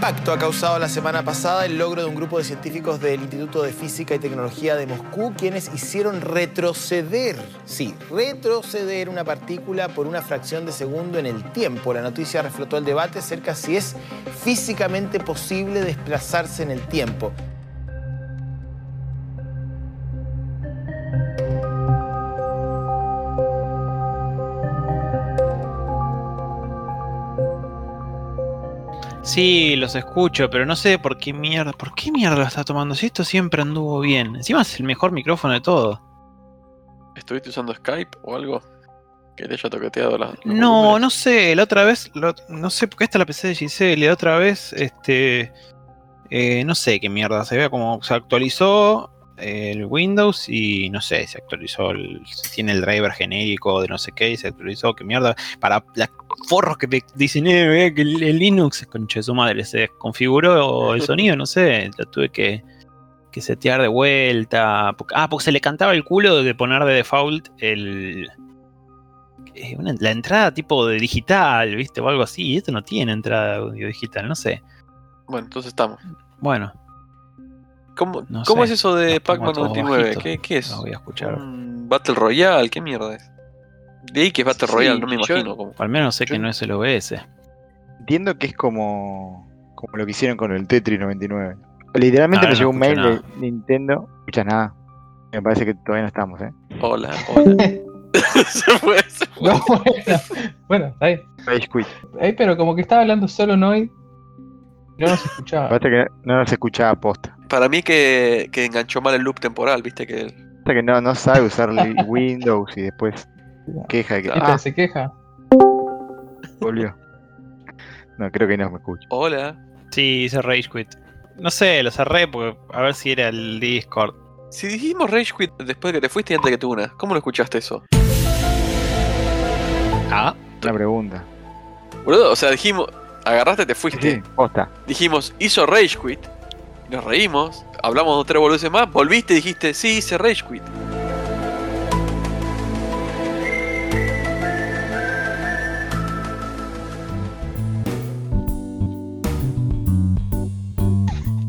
impacto ha causado la semana pasada el logro de un grupo de científicos del Instituto de Física y Tecnología de Moscú, quienes hicieron retroceder, sí, retroceder una partícula por una fracción de segundo en el tiempo. La noticia reflotó el debate acerca si es físicamente posible desplazarse en el tiempo. Sí, los escucho, pero no sé por qué mierda, por qué mierda lo está tomando. Si esto siempre anduvo bien. Encima es el mejor micrófono de todo. ¿Estuviste usando Skype o algo? Que te haya toqueteado la. No, no sé, la otra vez, lo- no sé, porque esta es la PC de Giselle, y la otra vez, este, eh, no sé qué mierda, se ve como se actualizó el Windows y no sé, se actualizó, el, tiene el driver genérico de no sé qué, y se actualizó, qué mierda, para los forros que te dicen, eh, que el, el Linux, concha de su madre, se desconfiguró el sonido, no sé, lo tuve que, que setear de vuelta, porque- ah, porque se le cantaba el culo de poner de default el eh, una- la entrada tipo de digital, ¿viste? O algo así. Y esto no tiene entrada audio digital, no sé. Bueno, entonces estamos. Bueno, ¿Cómo, No ¿cómo sé. es eso de Pac-Man todos 99? bajitos. ¿Qué, qué es? lo voy a escuchar. ¿Un Battle Royale? ¿Qué mierda es? De ahí que es Battle Sí, Royale, no me yo- imagino. cómo. Al menos sé Yo- que no es el OBS. Entiendo que es como, como lo que hicieron con el Tetris 99. Literalmente me no llegó un mail de Nintendo. No escuchas nada. Me parece que todavía no estamos, ¿eh? Hola, hola. se fue, se fue. No, bueno, Quit. Ahí, pero como que estaba hablando solo Noy. No nos escuchaba. Parece que no se escuchaba posta. Para mí que, que enganchó mal el loop temporal, viste que Parece que no, no sabe usar Windows y después queja de que ah, Se queja. volvió. No, creo que no me escucha. Hola. Sí, hice Rage Quit. No sé, lo cerré porque a ver si era el Discord. Si dijimos Rage Quit después de que te fuiste y antes que tú una, ¿cómo lo escuchaste eso? Ah, Una pregunta. Boludo, o sea, dijimos, agarraste, te fuiste. sí, posta. Dijimos, hizo Rage Quit. Nos reímos, hablamos de tres boludeces más, volviste y dijiste, sí, hice Rage Quit.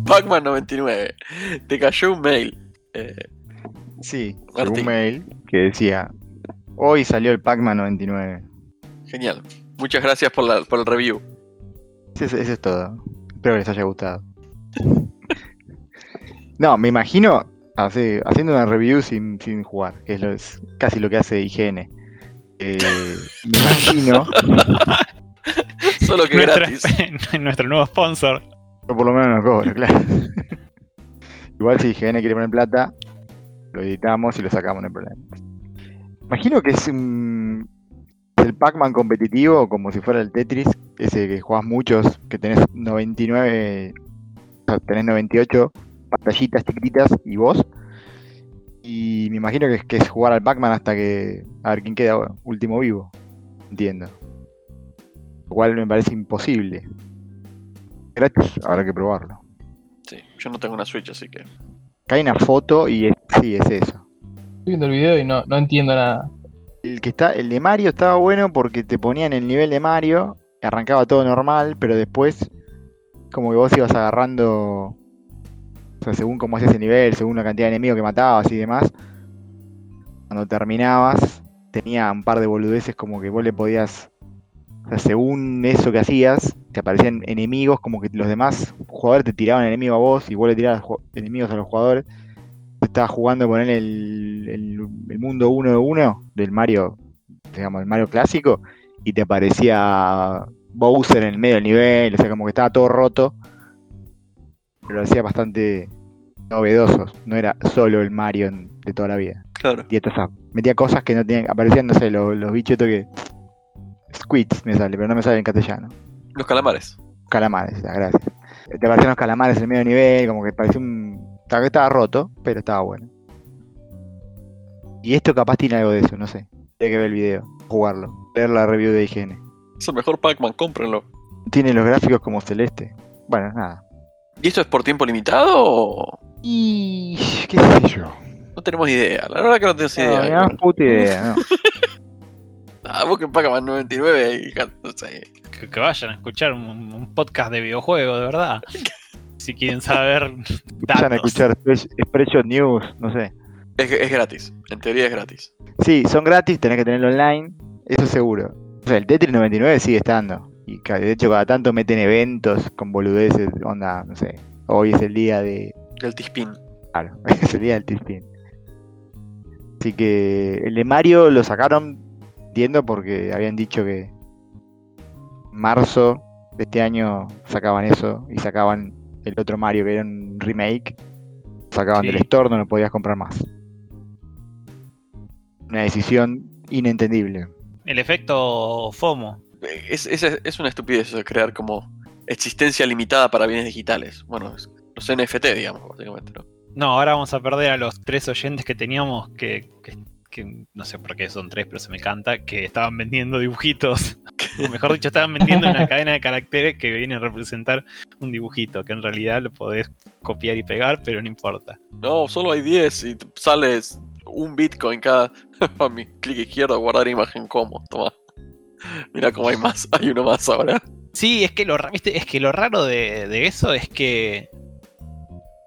Pac-Man 99. Te cayó un mail. Eh, Sí, un mail que decía: Hoy salió el Pac-Man 99. genial. Muchas gracias por, la- por el review. Eso, eso es todo. Espero que les haya gustado. No, me imagino haciendo una review sin, sin jugar, que es, lo- es casi lo que hace IGN. Eh, me imagino, Solo que nuestra- gratis. nuestro nuevo sponsor. o por lo menos no cobro, claro. Igual si IGN quiere poner plata, lo editamos y lo sacamos, no hay problema. Imagino que es un- es el Pac-Man competitivo, como si fuera el Tetris, ese que jugás muchos, que tenés 99, o sea, tenés 98 pantallitas chiquititas y vos. Y me imagino que es, que es jugar al Pac-Man hasta que. a ver quién queda último vivo. Entiendo. Lo cual me parece imposible. Gratis, habrá que probarlo. Sí, yo no tengo una Switch, así que. Acá hay una foto y es, sí, es eso. Estoy viendo el video y no, no entiendo nada. El que está, el de Mario estaba bueno porque te ponían el nivel de Mario, arrancaba todo normal, pero después como que vos ibas agarrando, o sea, según cómo hacías el nivel, según la cantidad de enemigos que matabas y demás, cuando terminabas tenía un par de boludeces como que vos le podías, o sea, según eso que hacías, te aparecían enemigos como que los demás jugadores te tiraban enemigo a vos y vos le tirabas enemigos a los jugadores. Estabas jugando con él el, el, el mundo 1 de 1 del Mario, digamos, el Mario clásico, y te aparecía Bowser en el medio del nivel, o sea, como que estaba todo roto, pero lo hacía bastante novedoso, no era solo el Mario en- de toda la vida. Claro. Y sea, metía cosas que no tenían, aparecían, no sé, los, los bichos estos que... Squids me sale, pero no me sale en castellano. Los calamares. Calamares, ya, gracias. Te aparecían los calamares en el medio nivel, como que parecía un... Estaba, estaba roto, pero estaba bueno. Y esto capaz tiene algo de eso, no sé. Hay que ver el video, jugarlo, ver la review de higiene. Es el mejor Pac-Man, cómprenlo. Tiene los gráficos como celeste. Bueno, nada. ¿Y esto es por tiempo limitado o.? Y... qué sé yo. No tenemos idea. La verdad que no tenemos No, idea. ni más puta idea, no. Ah, vos que Pac-Man 99 y no sé. que, que vayan a escuchar un, un podcast de videojuegos, de verdad. Si quieren saber Vayan a datos. escuchar Express- Expression News, no sé. Es, es gratis, en teoría es gratis. Sí, son gratis, tenés que tenerlo online, eso seguro. O sea, el Tetris 99 sigue estando. Y de hecho, cada tanto meten eventos con boludeces, onda, no sé. Hoy es el día de. Del T-Spin. Claro, es el día del T-Spin. Así que el de Mario lo sacaron, entiendo, porque habían dicho que marzo de este año sacaban eso y sacaban el otro Mario que era un remake. Sacaban del Sí. store, no lo podías comprar más. Una decisión inentendible. El efecto FOMO. Es, es, es una estupidez eso de crear como existencia limitada para bienes digitales. Bueno, es- los NFT, digamos, básicamente, ¿no? No, ahora vamos a perder a los tres oyentes que teníamos que, que- que no sé por qué son tres, pero se me canta, que estaban vendiendo dibujitos. O mejor dicho, estaban vendiendo una cadena de caracteres que viene a representar un dibujito, que en realidad lo podés copiar y pegar, pero no importa. No, solo hay 10 y sales un Bitcoin cada. A mi clic izquierdo, guardar imagen como. Toma. Mira cómo hay más. Hay uno más ahora. Sí, es que lo. Es que lo raro de, eso es que.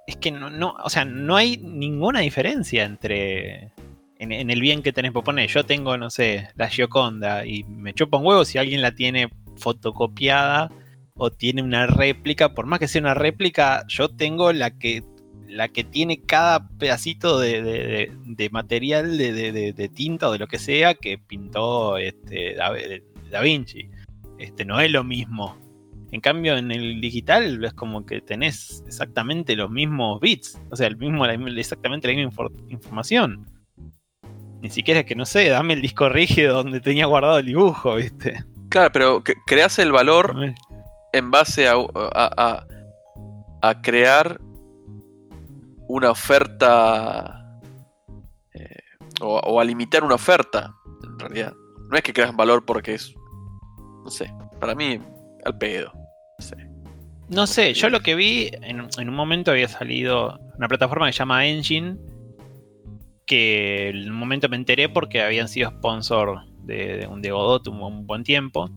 Es que no, o sea, no hay ninguna diferencia entre. En, en el bien que tenés por poner. Yo tengo, no sé, la Gioconda y me chupa un huevo si alguien la tiene fotocopiada o tiene una réplica. Por más que sea una réplica, yo tengo la que. La que tiene cada pedacito de, de- material de, tinta o de lo que sea que pintó este, Da, Da Vinci este, no es lo mismo. En cambio, en el digital es como que tenés exactamente los mismos bits, o sea, el mismo, la exactamente la misma infor- información. Ni siquiera es que, no sé, dame el disco rígido donde tenía guardado el dibujo, ¿viste? Claro, pero creas el valor en base a, a, a- a crear una oferta eh, o, o a limitar una oferta, en realidad. No es que creas valor porque es, no sé, para mí al pedo. No sé. No sé, yo lo que vi, en, en un momento había salido una plataforma que se llama Engine, que en un momento me enteré porque habían sido sponsor de, de un de Godot un, un buen tiempo,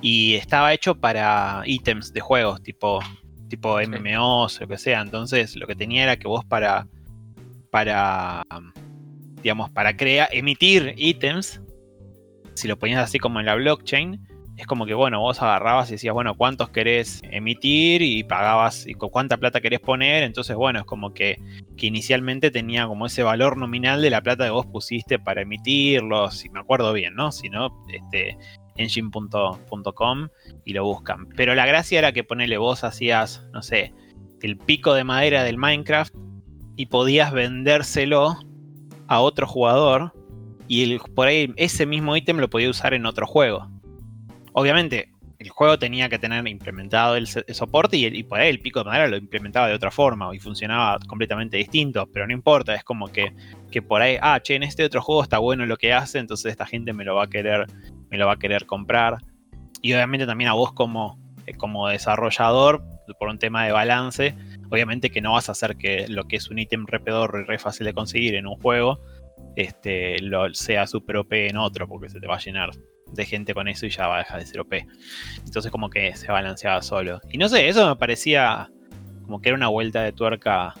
y estaba hecho para ítems de juegos, tipo, tipo MMOs, lo que sea, entonces lo que tenía era que vos para, para digamos, para crear, emitir ítems, si lo ponías así como en la blockchain, es como que, bueno, vos agarrabas y decías, bueno, ¿cuántos querés emitir? Y pagabas, y con cuánta plata querés poner. Entonces, bueno, es como que, que inicialmente tenía como ese valor nominal de la plata que vos pusiste para emitirlos, si me acuerdo bien, ¿no? Si no, este, engine.com y lo buscan. Pero la gracia era que ponele vos hacías, no sé, el pico de madera del Minecraft y podías vendérselo a otro jugador y por ahí ese mismo ítem lo podía usar en otro juego. Obviamente, el juego tenía que tener implementado el, soporte y, el- por ahí el pico de madera lo implementaba de otra forma y funcionaba completamente distinto, pero no importa, es como que, que por ahí, ah, che, en este otro juego está bueno lo que hace, entonces esta gente me lo va a querer, me lo va a querer comprar. Y obviamente también a vos como, eh, como desarrollador, por un tema de balance, obviamente que no vas a hacer que lo que es un ítem re y re fácil de conseguir en un juego, este, lo, sea super OP en otro, porque se te va a llenar de gente con eso y ya va a dejar de ser OP. Entonces como que se balanceaba solo. Y no sé, eso me parecía como que era una vuelta de tuerca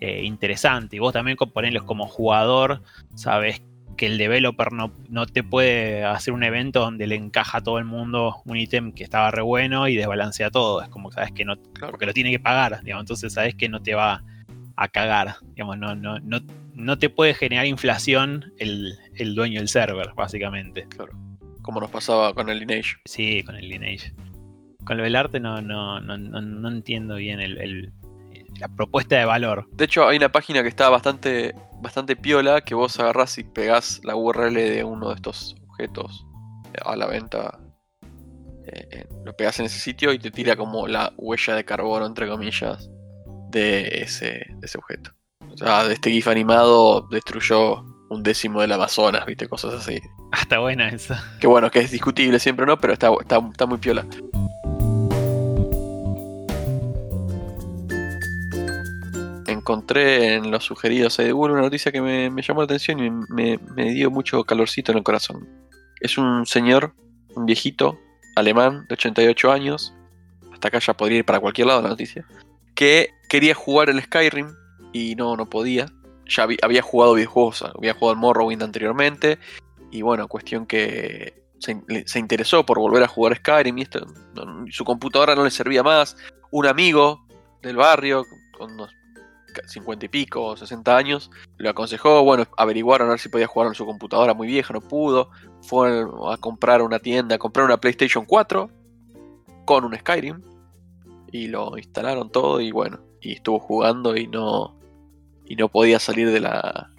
eh, interesante. Y vos también ponerlos como jugador, sabes que el developer no, no te puede hacer un evento donde le encaja a todo el mundo un ítem que estaba re bueno y desbalancea todo. Es como que sabes que no, Claro. porque lo tiene que pagar, digamos, entonces sabes que no te va a cagar, digamos, no, no, no, no te puede generar inflación el, el dueño del server, básicamente. Como nos pasaba con el Lineage. Sí, con el Lineage. Con lo del arte no, no, no, no, no entiendo bien el, el- la propuesta de valor. De hecho, hay una página que está bastante, bastante piola que vos agarrás y pegás la URL de uno de estos objetos a la venta. Eh, lo pegás en ese sitio y te tira como la huella de carbono, entre comillas, de ese, de ese objeto. O sea, de este GIF animado destruyó un décimo del Amazonas, viste, cosas así. Hasta buena esa. Que bueno, que es discutible siempre, ¿no? Pero está, está, está muy piola. Encontré en los sugeridos de Google una noticia que me, llamó la atención y me, dio mucho calorcito en el corazón. Es un señor, un viejito, alemán de 88 años, hasta acá ya podría ir para cualquier lado la noticia, que quería jugar el Skyrim y no, no podía. Ya habí- había jugado videojuegos, había jugado Morrowind anteriormente, y bueno, cuestión que se, interesó por volver a jugar Skyrim y esto, su computadora no le servía más. Un amigo del barrio, con unos 50 y pico, 60 años, lo aconsejó, bueno, averiguaron a ver si podía jugar en su computadora muy vieja, no pudo. Fue a comprar una tienda, a comprar una PlayStation 4 con un Skyrim y lo instalaron todo y bueno, y estuvo jugando y no y no podía salir de la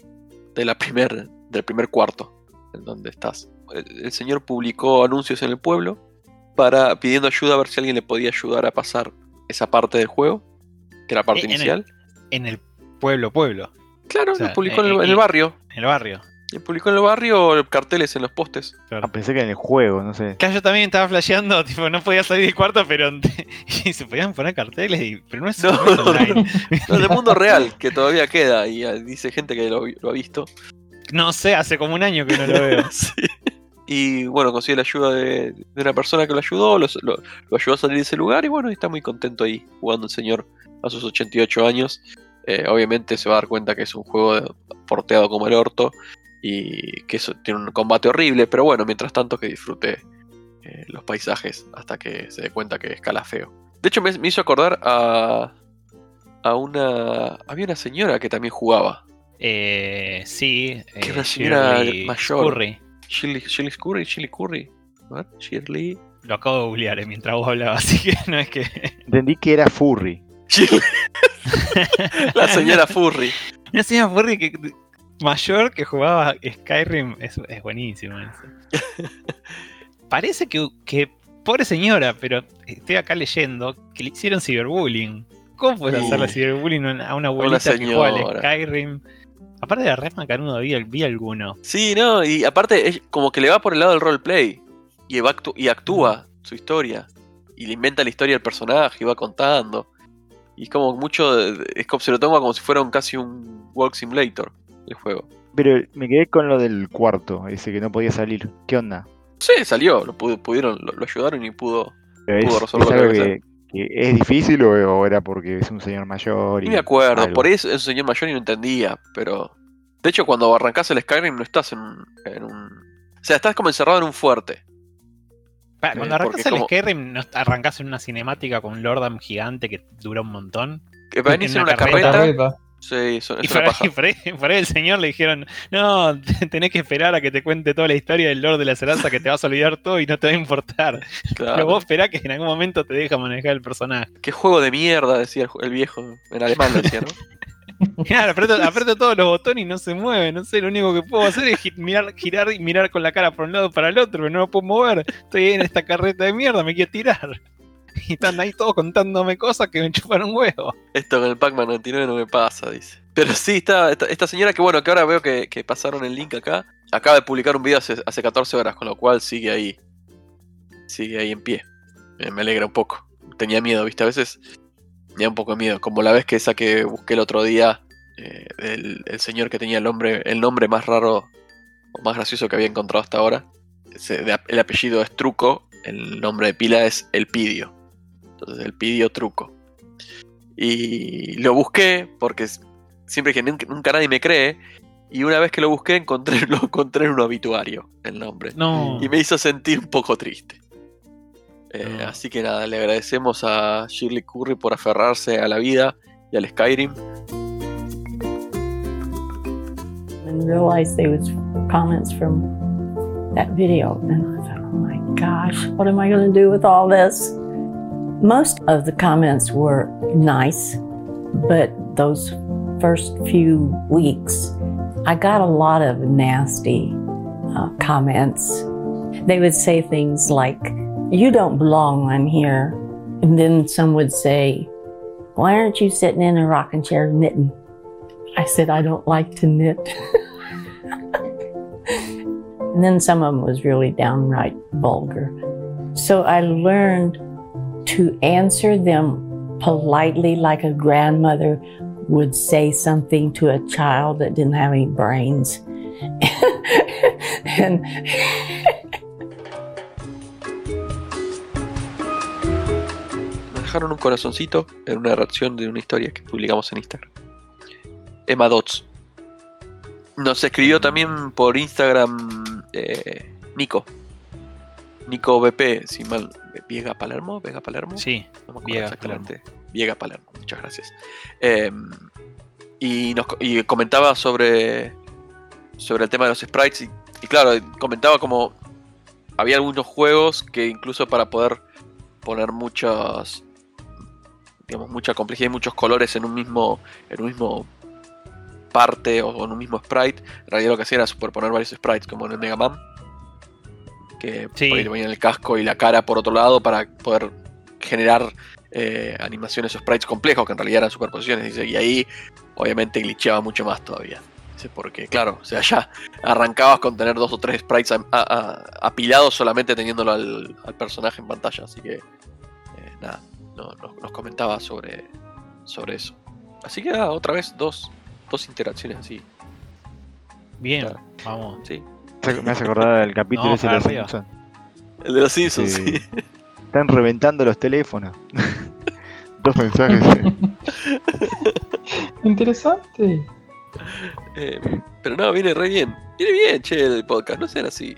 de la primer del primer cuarto en donde estás. El, el señor publicó anuncios en el pueblo para pidiendo ayuda a ver si alguien le podía ayudar a pasar esa parte del juego, que era la parte En el- inicial. En el pueblo, pueblo, Claro, o sea, lo publicó en, eh, el, en el barrio. en el barrio. Y publicó en el barrio carteles en los postes. claro. Ah, pensé que en el juego, no sé. Claro, yo también estaba flasheando, tipo, no podía salir del cuarto, pero y se podían poner carteles, y, pero no es, No, no online. No, del mundo real, que todavía queda. Y ah, dice gente que lo, lo ha visto. No sé, hace como un año que no lo veo. Sí. Y bueno, consigue la ayuda de, de una persona que lo ayudó, lo, lo- lo ayudó a salir de ese lugar y bueno, está muy contento ahí jugando el señor a sus 88 años. Eh, obviamente se va a dar cuenta que es un juego porteado como el orto y que eso tiene un combate horrible, pero bueno, mientras tanto que disfrute eh, los paisajes hasta que se dé cuenta que escala feo. De hecho me, me hizo acordar a, a una... Había una señora que también jugaba. Eh, sí, Que eh, una señora Shirley mayor. Curry. Shirley, Shirley Curry, Shirley Curry. A ver, Shirley... Lo acabo de googlear eh, mientras vos hablabas, así que no es que. Entendí que era furry. La señora Furry. Una señora Furry que, mayor que jugaba Skyrim es, es buenísimo. eso. Parece que, que. Pobre señora, pero estoy acá leyendo que le hicieron ciberbullying. ¿Cómo puedes hacerle ciberbullying a una- abuelita que juega. Skyrim? Aparte de Resman Canudo, vi, vi alguno. Sí, no, y aparte es como que le va por el lado del roleplay. Y, va actu- y actúa su historia. Y le inventa la historia del personaje y va contando. Y es como mucho. de- Es como se lo toma como si fuera un, casi un Walk Simulator el juego. Pero me quedé con lo del cuarto, ese que no podía salir. ¿Qué onda? Sí, salió, lo pudo- pudieron, lo, lo ayudaron y pudo. ¿Es, Pudo es resolver lo algo que que, que es difícil o, o era porque es un señor mayor? Y Ni me acuerdo, algo? por eso es un señor mayor y no entendía, pero. De hecho, cuando arrancás el Skyrim no estás en, en un. O sea, estás como encerrado en un fuerte. Pa, Cuando Eh, arrancas el como- Skyrim, ¿no arrancas en una cinemática con un Lordam gigante que dura un montón? Que venís En en una una carreta. carreta. Sí, eso, Y es por ahí, por ahí- por ahí el señor le dijeron, no, tenés que esperar a que te cuente toda la historia del Lord de la Cereza que te vas a olvidar todo y no te va a importar. Claro. Pero vos esperá que en algún momento te deja manejar el personaje. Qué juego de mierda, decía el, viejo. En alemán decía, ¿no? Claro, aprieto, aprieto todos los botones y no se mueve. No sé, lo único que puedo hacer es mirar, girar y mirar con la cara por un lado para el otro, pero no lo puedo mover. Estoy en esta carreta de mierda, me quiero tirar. Y están ahí todos contándome cosas que me chupan un huevo. Esto con el Pac-Man 99 no me pasa, dice. Pero sí, está, esta, señora que bueno, que ahora veo que, pasaron el link acá, acaba de publicar un video hace, hace 14 horas, con lo cual sigue ahí. Sigue ahí en pie. Eh, me alegra un poco. Tenía miedo, viste, a veces da un poco de miedo. Como la vez que esa que busqué el otro día, eh, el, el señor que tenía el nombre, el nombre más raro o más gracioso que había encontrado hasta ahora. El apellido es Truco, el nombre de pila es Elpidio. Entonces, Elpidio Truco. Y lo busqué porque siempre que nunca, nunca nadie me cree. Y una vez que lo busqué, encontré, lo encontré en un obituario el nombre. No. Y me hizo sentir un poco triste. Eh, No. Así que nada, le agradecemos a Shirley Curry por aferrarse a la vida y al Skyrim. and realized they was comments from that video. And I thought, oh my gosh, what am I going to do with all this? Most of the comments were nice, but those first few weeks, I got a lot of nasty uh, comments. They would say things like, You don't belong on here. And then some would say, Why aren't you sitting in a rocking chair knitting? I said, I don't like to knit. and then some of them was really downright vulgar. So I learned to answer them politely, like a grandmother would say something to a child that didn't have any brains. and dejaron un corazoncito en una reacción de una historia que publicamos en Instagram. Emma Dots. Nos escribió también por Instagram eh, Nico. Nico BP, si mal. Viega Palermo, Vega Palermo. Sí, No me acuerdo Viega exactamente. Viega Palermo, muchas gracias. Eh, y, nos, y comentaba sobre, sobre el tema de los sprites. Y, y claro, comentaba como había algunos juegos que incluso para poder poner muchas digamos mucha complejidad y muchos colores en un mismo en un mismo parte o en un mismo sprite en realidad lo que hacía era superponer varios sprites como en el Mega Man que Sí. por ahí te ponían el casco y la cara por otro lado para poder generar eh, animaciones o sprites complejos que en realidad eran superposiciones dice y ahí obviamente glitcheaba mucho más todavía Dice, porque claro, o sea, ya arrancabas con tener dos o tres sprites a- a- a- apilados solamente teniéndolo al, al personaje en pantalla. Así que, eh, nada, no- no- nos comentaba sobre, sobre eso. Así que, nada, otra vez, dos, dos interacciones así. bien, Claro. vamos. Sí. Me hace acordar del capítulo No, ese de los. Simpsons. El de los Simpsons, Sí. sí. Están reventando los teléfonos. Dos mensajes. Interesante. Eh, pero no, viene re bien. Viene bien, che, el podcast, no sean así.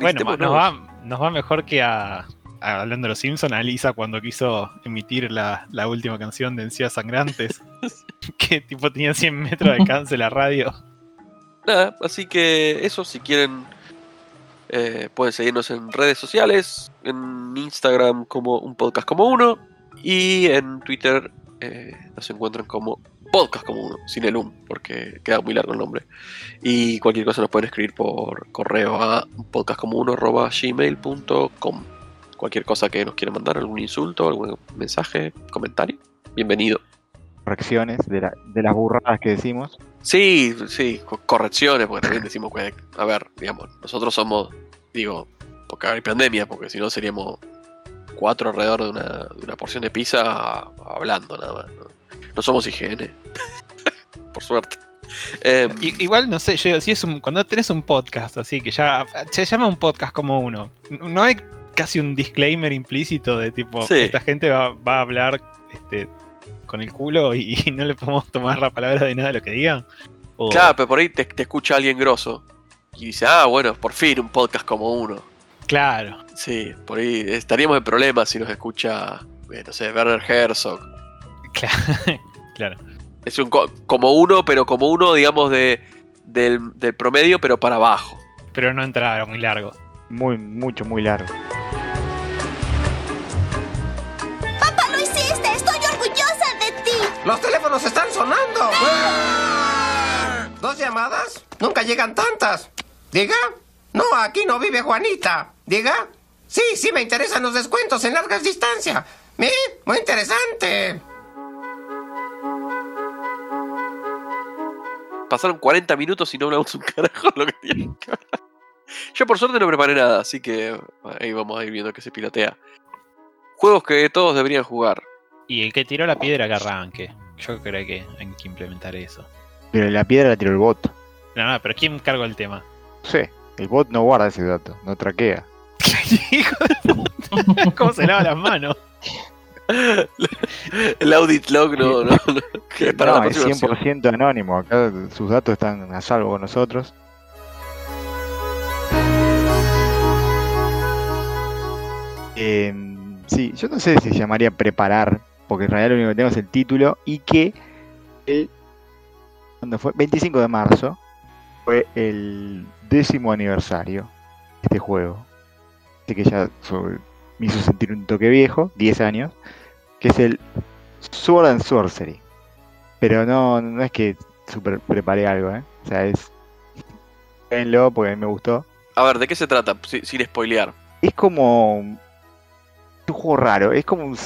Bueno, nos va, nos va mejor que a, a- hablando de los Simpsons, a Lisa cuando quiso emitir la, la última canción de Encías Sangrantes. que tipo tenía 100 metros de alcance la radio. Nada, así que eso, si quieren, eh, pueden seguirnos en redes sociales, en Instagram como un podcast como uno, y en Twitter eh, nos encuentran como podcast como uno, sin el um, porque queda muy largo el nombre. Y cualquier cosa nos pueden escribir por correo a podcastcomo1@gmail.com. Cualquier cosa que nos quieran mandar, algún insulto, algún mensaje, comentario, bienvenido. Correcciones de, la- de las burradas que decimos. Sí, sí, co- correcciones, porque también decimos que, a ver, digamos, nosotros somos, digo, porque hay pandemia, porque si no seríamos cuatro alrededor de una, de una porción de pizza hablando nada más. No, No somos higiene, por suerte. Em, igual, no sé, yo, si es un, cuando tenés un podcast, así que ya se llama un podcast como uno, no hay casi un disclaimer implícito de tipo, Sí. esta gente va, va a hablar este, con el culo y, no le podemos tomar la palabra de nada de lo que digan. O- Claro, pero por ahí te, te escucha alguien grosso y dice, ah, bueno, por fin un podcast como uno. claro. Sí, por ahí estaríamos en problemas si nos escucha, eh, no sé, Werner Herzog. Claro, claro. Es un co- como uno, pero como uno, digamos, de, del, del promedio, pero para abajo. Pero no entraron muy largo. Muy, mucho, muy largo. Teléfonos están sonando! ¿Dos llamadas? Nunca llegan tantas. ¿Diga? No, aquí no vive Juanita. ¿Diga? Sí, sí me interesan los descuentos en largas distancias. ¿Eh? Muy interesante. Pasaron 40 minutos y no hablamos un carajo de lo que hablar. Yo por suerte no preparé nada, así que ahí vamos a ir viendo que se pilotea. Juegos que todos deberían jugar. Y el que tiró la piedra que arranque. Yo creo que hay que implementar eso. Pero la piedra la tiró el bot. No, no, pero ¿quién cargó el tema? No sé. El bot no guarda ese dato, no traquea. Hijo de puta. ¿Cómo se lava las manos? El audit log no, no, no, que es para no, la es próxima versión. 100% anónimo. Acá sus datos están a salvo con nosotros. Eh, sí, yo no sé si se llamaría preparar, porque en realidad lo único que tengo es el título y que el cuando fue 25 de marzo fue el décimo aniversario de este juego. Así que ya me hizo sentir un toque viejo, 10 años, que es el Sword and Sorcery. Pero no, no es que super preparé algo, ¿eh? O sea, es. Véanlo porque a mí me gustó. A ver, ¿de qué se trata? Si- sin spoilear. Es como. un- un juego raro. Es como un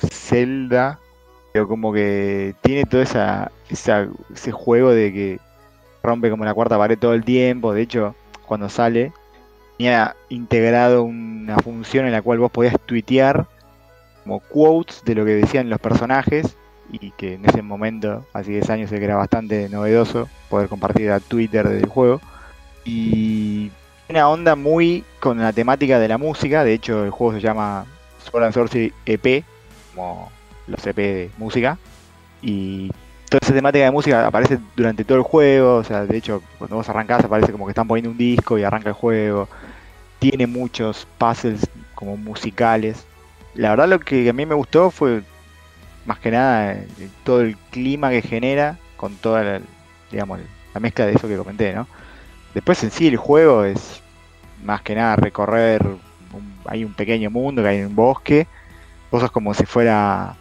Zelda. Pero como que tiene todo esa, ese juego de que rompe como la cuarta pared todo el tiempo. De hecho, cuando sale, tenía integrado una función en la cual vos podías tuitear como quotes de lo que decían los personajes y que en ese momento, hace 10 años, era bastante novedoso poder compartir a Twitter del juego. Y una onda muy con la temática de la música, de hecho el juego se llama Sword and Sorcery EP, como los EP de música. Y toda esa temática de música aparece durante todo el juego. O sea, de hecho, cuando vos arrancás aparece como que están poniendo un disco y arranca el juego. Tiene muchos puzzles como musicales. La verdad lo que a mí me gustó fue más que nada eh, todo el clima que genera con toda la, digamos, la mezcla de eso que comenté, ¿no? Después en sí el juego es más que nada recorrer, un- hay un pequeño mundo que hay un bosque, vos sos como si fuera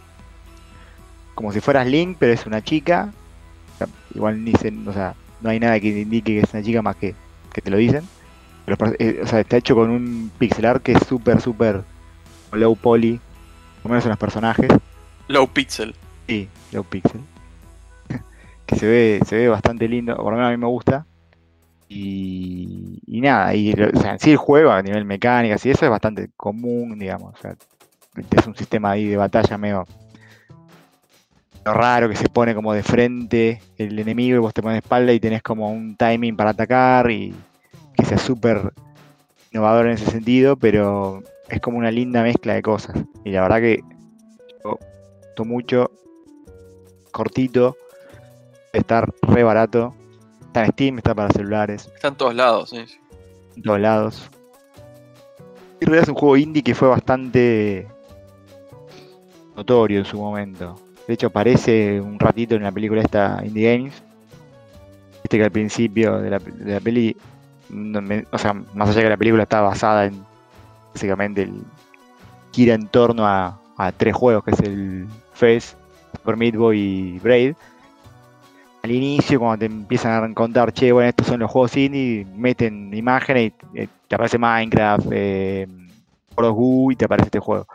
como si fueras Link, pero es una chica, O sea, igual se- o sea, no hay nada que indique que es una chica más que, que te lo dicen, pero eh, o sea, está hecho con un pixel art que es súper, súper low poly, por lo menos en los personajes, Low Pixel. Sí, low pixel. que se ve, se ve bastante lindo, por lo menos a mí me gusta. Y, y nada, y, o sea, en sí el juego a nivel mecánicas y eso es bastante común, digamos. O sea, es un sistema ahí de batalla medio, raro que se pone como de frente el enemigo y vos te pones de espalda y tenés como un timing para atacar y que sea súper innovador en ese sentido, pero es como una linda mezcla de cosas. Y la verdad que me gustó mucho, cortito, estar re barato. Está en Steam, está para celulares, Está en todos lados, sí, en todos lados. Y en realidad es un juego indie que fue bastante notorio en su momento. De hecho, aparece un ratito en la película esta Indie Games. Viste que al principio de la, de la peli, o sea, más allá que la película está basada en básicamente el, gira en torno a, a tres juegos, que es el Fez, Super Meat Boy y Braid. Al inicio, cuando te empiezan a contar, che, bueno, estos son los juegos indie, meten imágenes y eh, te aparece Minecraft, eh, Goo y te aparece este juego.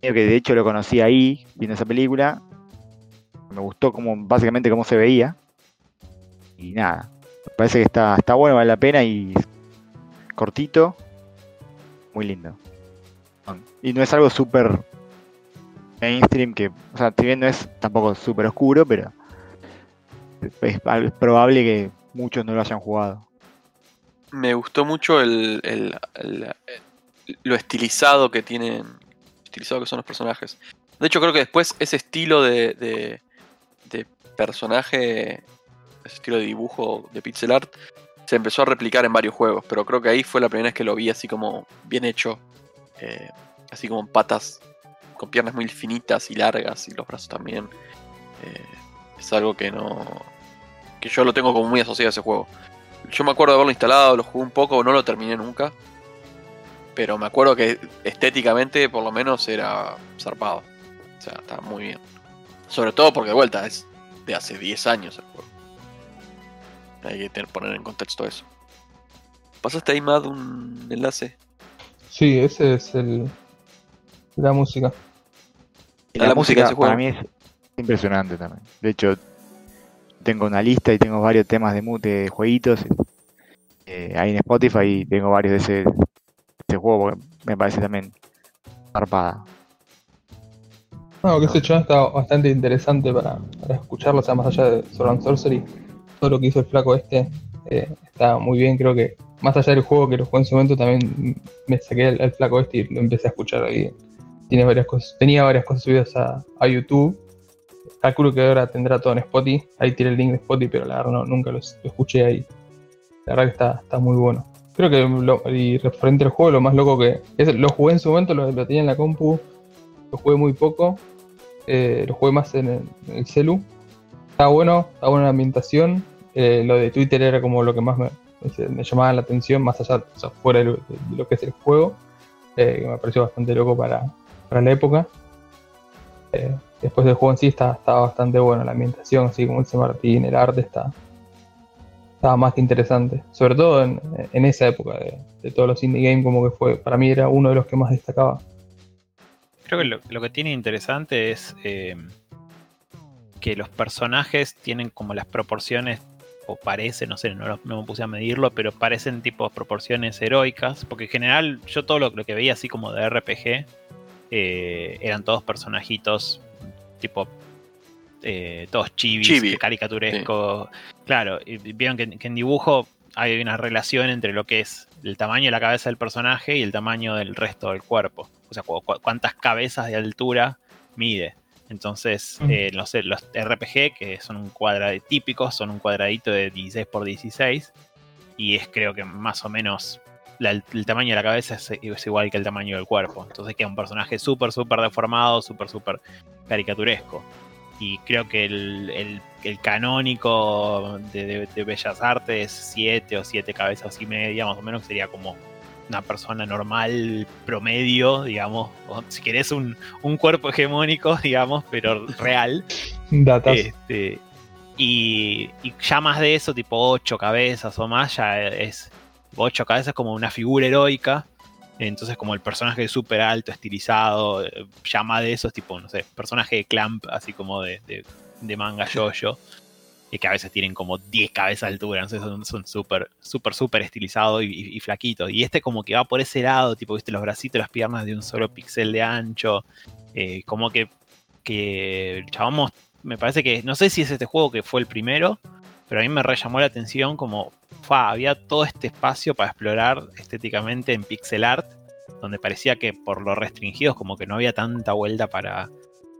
Que de hecho lo conocí ahí, viendo esa película. Me gustó como, básicamente cómo se veía. Y nada, me parece que está, está bueno, vale la pena y cortito, muy lindo. Y no es algo súper mainstream que, o sea, si bien no es tampoco súper oscuro, pero es, probable que muchos no lo hayan jugado. Me gustó mucho el- el- lo estilizado que tienen. Que son los personajes. De hecho, creo que después ese estilo de, de, de personaje, ese estilo de dibujo de pixel art, se empezó a replicar en varios juegos. Pero creo que ahí fue la primera vez que lo vi así como bien hecho. eh, así como en patas, con piernas muy finitas y largas, y los brazos también. Eh, es algo que no. que yo lo tengo como muy asociado a ese juego. Yo me acuerdo de haberlo instalado, lo jugué un poco, no lo terminé nunca. Pero me acuerdo que estéticamente, por lo menos, era zarpado. O sea, estaba muy bien. Sobre todo porque, de vuelta, es de hace 10 años el juego. Hay que tener- poner en contexto eso. ¿Pasaste ahí, Mad, un enlace? Sí, ese es el. La música. La la, música de música ese para juego. mí es impresionante también. De hecho, tengo una lista y tengo varios temas de, mu- de jueguitos eh, ahí en Spotify y tengo varios de ese, ese juego me parece también zarpada. No, que ese chabón está bastante interesante para, escucharlo, o sea, más allá de Sword and Sorcery, todo lo que hizo el flaco este eh, está muy bien, creo que más allá del juego que lo jugué en su momento, también me saqué el flaco este y lo empecé a escuchar ahí. Tiene varias cosas, tenía varias cosas subidas a, YouTube. Calculo que ahora tendrá todo en Spotify. Ahí tiene el link de Spotify, pero la verdad no, nunca lo, escuché ahí. La verdad que está muy bueno. Creo que lo, y referente al juego, lo más loco que. Es, lo jugué en su momento, lo, tenía en la compu. Lo jugué muy poco. eh, lo jugué más en el, celu. Está bueno, está buena la ambientación. eh, lo de Twitter era como lo que más me, llamaba la atención, más allá, o sea, fuera de lo, de lo que es el juego. eh, que me pareció bastante loco para, para la época. Después del juego en sí está, está bastante bueno, la ambientación, así como dice Martín, el arte está, estaba más que interesante. Sobre todo en, en esa época de, de todos los indie games, como que fue, para mí era uno de los que más destacaba. Creo que lo, que tiene interesante es eh, que los personajes tienen como las proporciones, o parece, no sé, no, no me puse a medirlo, pero parecen tipo proporciones heroicas, porque en general yo todo lo, lo que veía así como de RPG eh, eran todos personajitos tipo eh, todos chivis, Chibi, que caricaturescos. Claro, y vieron que, que en dibujo hay una relación entre lo que es el tamaño de la cabeza del personaje y el tamaño del resto del cuerpo. O sea, cu- cu- cuántas cabezas de altura mide. Entonces, Mm. eh, no sé, los RPG, que son un cuadrado típicos, son un cuadradito de 16 por 16. Y es creo que más o menos la- el, el tamaño de la cabeza es, es igual que el tamaño del cuerpo. Entonces queda un personaje súper, súper deformado, súper, súper caricaturesco. Y creo que el, el- el canónico de, de- de Bellas Artes, 7 o 7 cabezas y media, más o menos, sería como una persona normal, promedio, digamos. O si querés un, un cuerpo hegemónico, digamos, pero real. Datas. Este, y, y ya más de eso, tipo 8 cabezas o más, ya es 8 cabezas como una figura heroica. Entonces, como el personaje súper alto, estilizado, eh, más de eso es tipo, no sé, personaje de Clamp, así como de, de, manga yo-yo. Y que a veces tienen como 10 cabezas de altura, sé, son súper, súper, súper estilizados y, y- y flaquitos. Y este como que va por ese lado, tipo, viste, los bracitos, las piernas de un solo pixel de ancho. eh, como que, que el chabón me parece que, no sé si es este juego que fue el primero, pero a mí me re llamó la atención como, había todo este espacio para explorar estéticamente en pixel art, donde parecía que por lo restringidos como que no había tanta vuelta para,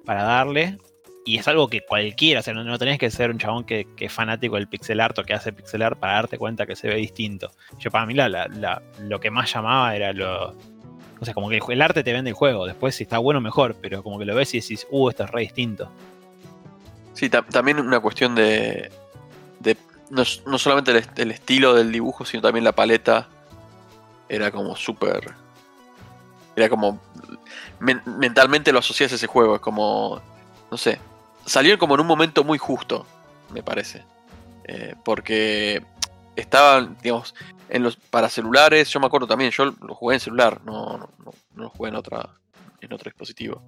para darle. Y es algo que cualquiera, o sea, no, no tenés que ser un chabón que, es fanático del pixel art o que hace pixel art para darte cuenta que se ve distinto. Yo para mí la, lo que más llamaba era lo... O sea, como que el, arte te vende el juego. Después si está bueno mejor, pero como que lo ves y decís, uh, esto es re distinto. Sí, ta- también una cuestión de. No, no solamente el, est- el estilo del dibujo, sino también la paleta. Era como súper. Era como. men- mentalmente lo asocias a ese juego. Es como. No sé. Salió como en un momento muy justo, me parece. Eh, porque estaban, digamos, en los, para celulares. Yo me acuerdo también, yo lo jugué en celular, no- no lo jugué en, otra, en otro dispositivo.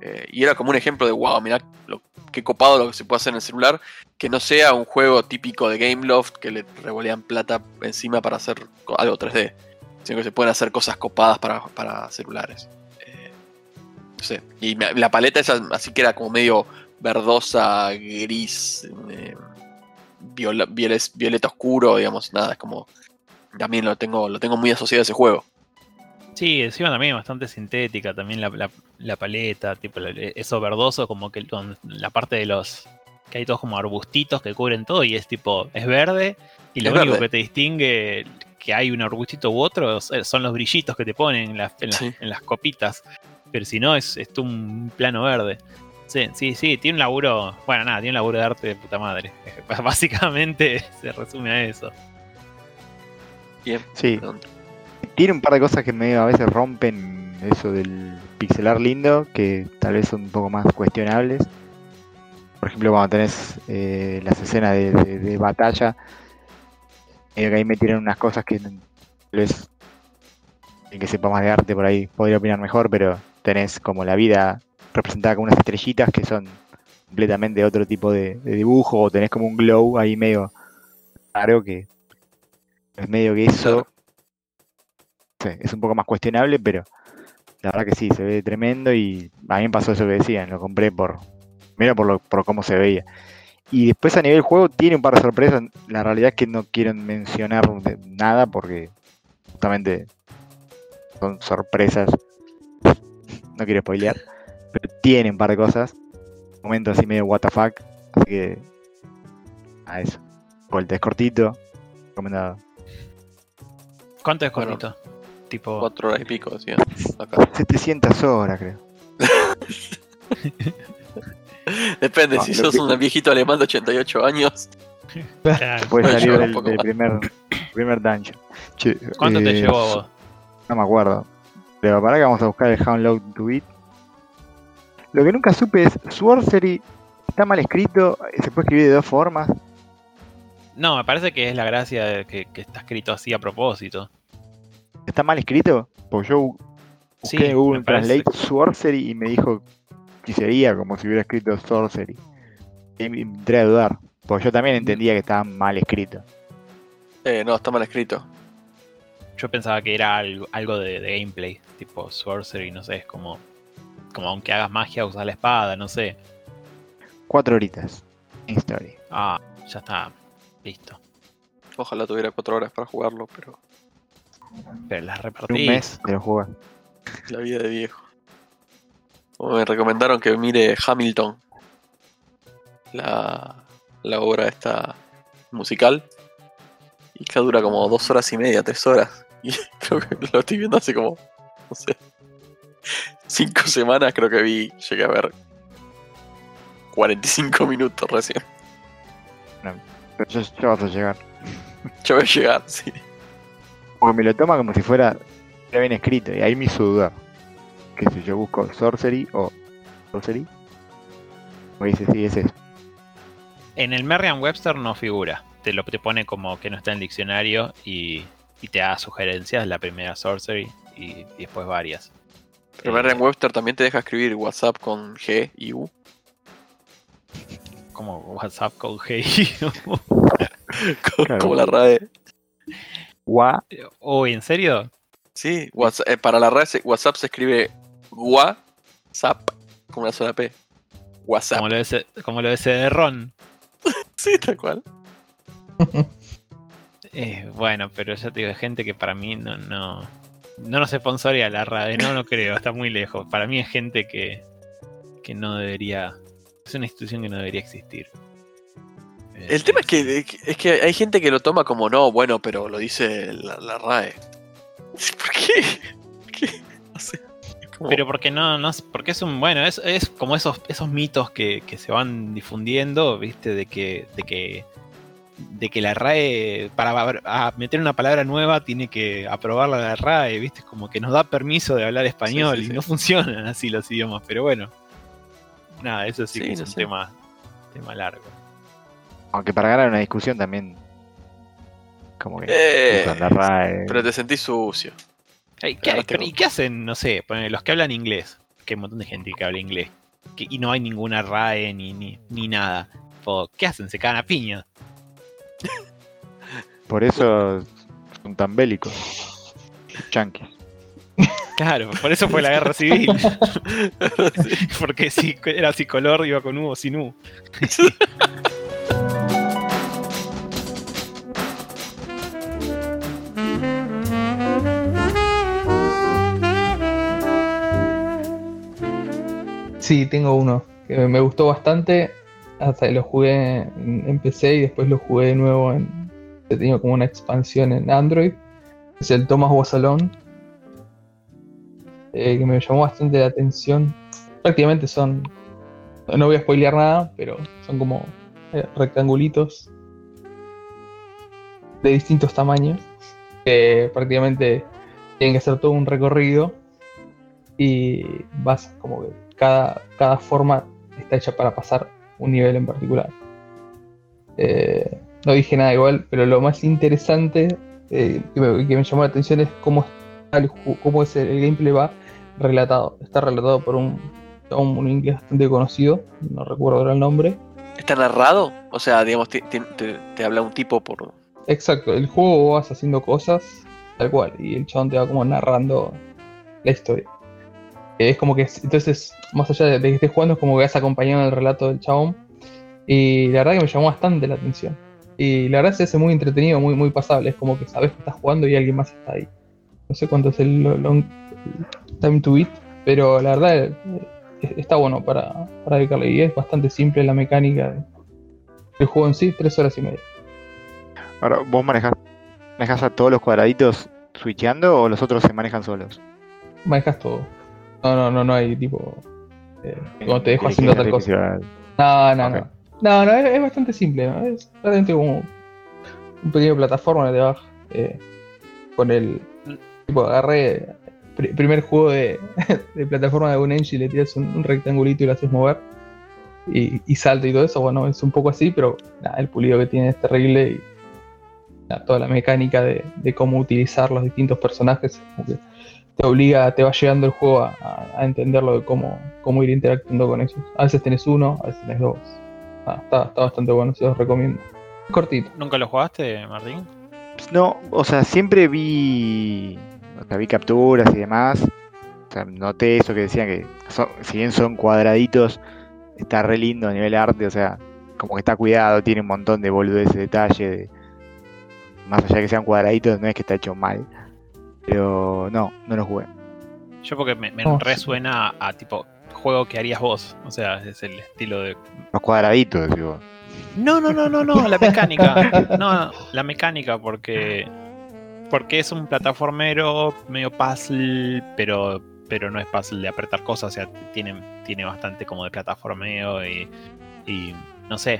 Eh, y era como un ejemplo de, wow, mirá lo, qué copado lo que se puede hacer en el celular, que no sea un juego típico de Gameloft que le revolean plata encima para hacer algo 3D, sino que se pueden hacer cosas copadas para, para celulares. Eh, no sé, y la paleta esa así que era como medio verdosa, gris, eh, violeta oscuro, digamos, nada, es como... También lo tengo, lo tengo muy asociado a ese juego. Sí, encima también bastante sintética, también la, la- la paleta, tipo la- eso verdoso, como que con la parte de los. que hay todos como arbustitos que cubren todo y es tipo, es verde, y lo Es único verde. que te distingue que hay un arbustito u otro son los brillitos que te ponen en, las- en las- Sí. en las copitas. Pero si no, es, es un plano verde. Sí, sí, sí, tiene un laburo. Bueno, nada, tiene un laburo de arte de puta madre. Básicamente se resume a eso. Bien, Sí, perdón. Tiene un par de cosas que medio a veces rompen eso del pixelar lindo, que tal vez son un poco más cuestionables. Por ejemplo, cuando tenés eh, las escenas de, batalla, medio que ahí metieron unas cosas que tal vez el que sepa más de arte por ahí podría opinar mejor, pero tenés como la vida representada con unas estrellitas que son completamente otro tipo de, de dibujo, o tenés como un glow ahí medio raro que es medio que eso Es un poco más cuestionable, pero la verdad que sí, se ve tremendo y a mí me pasó eso que decían, lo compré por primero por, lo, por cómo se veía. Y después a nivel juego tiene un par de sorpresas, la realidad es que no quiero mencionar nada porque justamente son sorpresas, no quiero spoilear, pero tiene un par de cosas, momentos así medio what the fuck, así que a eso. Vuelta es cortito, recomendado. ¿Cuánto es Bueno. Tipo. Cuatro horas y pico, decía. Acá. 700 horas creo. Depende, No, si sos que- un viejito alemán de 88 años. claro. Puede Puede salir del, primer, primer dungeon. Che, ¿Cuánto te eh, llevó a vos? No me acuerdo. Pero para que vamos a buscar el Download to It. Lo que nunca supe es, Sorcery está mal escrito, se puede escribir de dos formas. No, me parece que es la gracia de que, que está escrito así a propósito. ¿Está mal escrito? Porque yo busqué Sí, en Google Translate Sorcery y me dijo que sería como si hubiera escrito Sorcery. Y me entré a dudar, porque yo también entendía que estaba mal escrito. Eh, no, está mal escrito. Yo pensaba que era algo, algo de, de gameplay, tipo sorcery, no sé, es como, como aunque hagas magia usas la espada, no sé. Cuatro horitas. En Story. Ah, ya está, listo. Ojalá tuviera cuatro horas para jugarlo, pero Pero las En repartí. un mes te lo juegas. la vida de viejo. Me recomendaron que mire Hamilton. La, la obra esta musical. Y que dura como dos horas y media, tres horas. Y creo que lo estoy viendo hace como, no sé, cinco semanas creo que vi, llegué a ver 45 minutos recién. Pero ya, ya vas a llegar. Yo voy a llegar, sí. Porque me lo toma como si fuera ya bien escrito. Y ahí me hizo dudar. Que si yo busco sorcery o sorcery. Me dice, sí, es eso. En el Merriam-Webster no figura. Te lo te pone como que no está en el diccionario y, y te da sugerencias. La primera sorcery y, y después varias. Pero Eh, Merriam Webster también te deja escribir WhatsApp con G y U. Como WhatsApp con GI. Como, Claro. como la RAE. Gua, oh, ¿en serio? Sí, WhatsApp- eh, para la se- WhatsApp se escribe WhatsApp con una sola P. WhatsApp. Como lo, de ese, como lo de ese de Ron. Sí, tal cual. Eh, bueno, pero ya te digo, gente que para mí no, no, no nos sponsoría la RAE, no, no creo, está muy lejos. Para mí es gente que, que no debería, es una institución que no debería existir. El tema es que, es que hay gente que lo toma como no, bueno, pero lo dice la, la RAE. ¿Por qué? ¿Por qué? No sé. Pero porque no, no, porque es un, bueno, es, es como esos, esos mitos que, que se van difundiendo, viste, de que, de que, de que la RAE, para meter una palabra nueva, tiene que aprobarla la RAE, viste, como que nos da permiso de hablar español Sí, sí, y sí. no funcionan así los idiomas, pero bueno. Nada, eso sí, Sí, que es no un sé. tema, tema largo. Aunque para ganar una discusión también. Como que. Eh, usan la RAE. pero te sentís sucio. Ey, ¿qué, Claro, pero tengo- ¿Y qué hacen, no sé, los que hablan inglés? Que hay un montón de gente que habla inglés. que- y no hay ninguna RAE ni, ni, ni nada. O, ¿Qué hacen? Se cagan a piña. Por eso son tan bélicos. Chanquis. Claro, por eso fue la guerra civil. Porque si era así color, iba con U o sin U. Sí, tengo uno que me gustó bastante. Hasta lo jugué en, PC y después lo jugué de nuevo en. He tenido como una expansión en Android. Es el Thomas Was Alone. eh, que me llamó bastante la atención. Prácticamente son. No voy a spoilear nada, pero son como eh, rectangulitos de distintos tamaños. Que prácticamente tienen que hacer todo un recorrido y vas como que cada, cada forma está hecha para pasar un nivel en particular. Eh, no dije nada igual, pero lo más interesante eh, que, me, que me llamó la atención es cómo, está el, cómo es el, el gameplay va relatado. Está relatado por un, un, un inglés bastante conocido, no recuerdo ahora el nombre. ¿Está narrado? O sea, digamos, te, te- te- habla un tipo por. Exacto, el juego vas haciendo cosas tal cual, y el chabón te va como narrando la historia. Es como que, entonces, más allá de, de que estés jugando, es como que vas acompañando el relato del chabón. Y la verdad que me llamó bastante la atención. Y la verdad se hace muy entretenido, muy, muy pasable. Es como que sabes que estás jugando y alguien más está ahí. No sé cuánto es el lo- long time to beat, pero la verdad eh, es- está bueno para, para dedicarle. Y es bastante simple la mecánica de- del juego en sí, tres horas y media. Ahora, ¿vos manejás, manejás a todos los cuadraditos switcheando o los otros se manejan solos? manejas todo. No, no, no, no hay tipo. Eh, como te dejo haciendo tal cosa. No, no, no. No, no, es, es bastante simple, ¿no? Es realmente como un pequeño plataforma que te baja. eh, con el. Tipo, agarré. pr- primer juego de, de plataforma de un engine, le tiras un, un rectangulito y lo haces mover. Y, y salta y todo eso, bueno, es un poco así, pero nada, el pulido que tiene es terrible y toda la mecánica de, de cómo utilizar los distintos personajes, como que te obliga, te va llegando el juego a, a- entenderlo de cómo, cómo ir interactuando con ellos. A veces tenés uno, a veces tenés dos. Ah, está, está bastante bueno, se los recomiendo. Cortito. ¿Nunca lo jugaste, Martín? No, o sea, siempre vi, o sea, vi capturas y demás. O sea, noté eso que decían que son- si bien son cuadraditos, está re lindo a nivel arte, o sea, como que está cuidado, tiene un montón de boludeces, detalle, de, más allá de que sean cuadraditos, no es que está hecho mal. Pero no, no lo jugué. Yo porque me, me Oh, sí. resuena a tipo juego que harías vos. O sea, es el estilo de. Los cuadraditos, digo. No, no, no, no, no, la mecánica. No, la mecánica, porque. Porque es un plataformero medio puzzle, pero, pero no es puzzle de apretar cosas. O sea, tiene, tiene bastante como de plataformeo y. y no sé.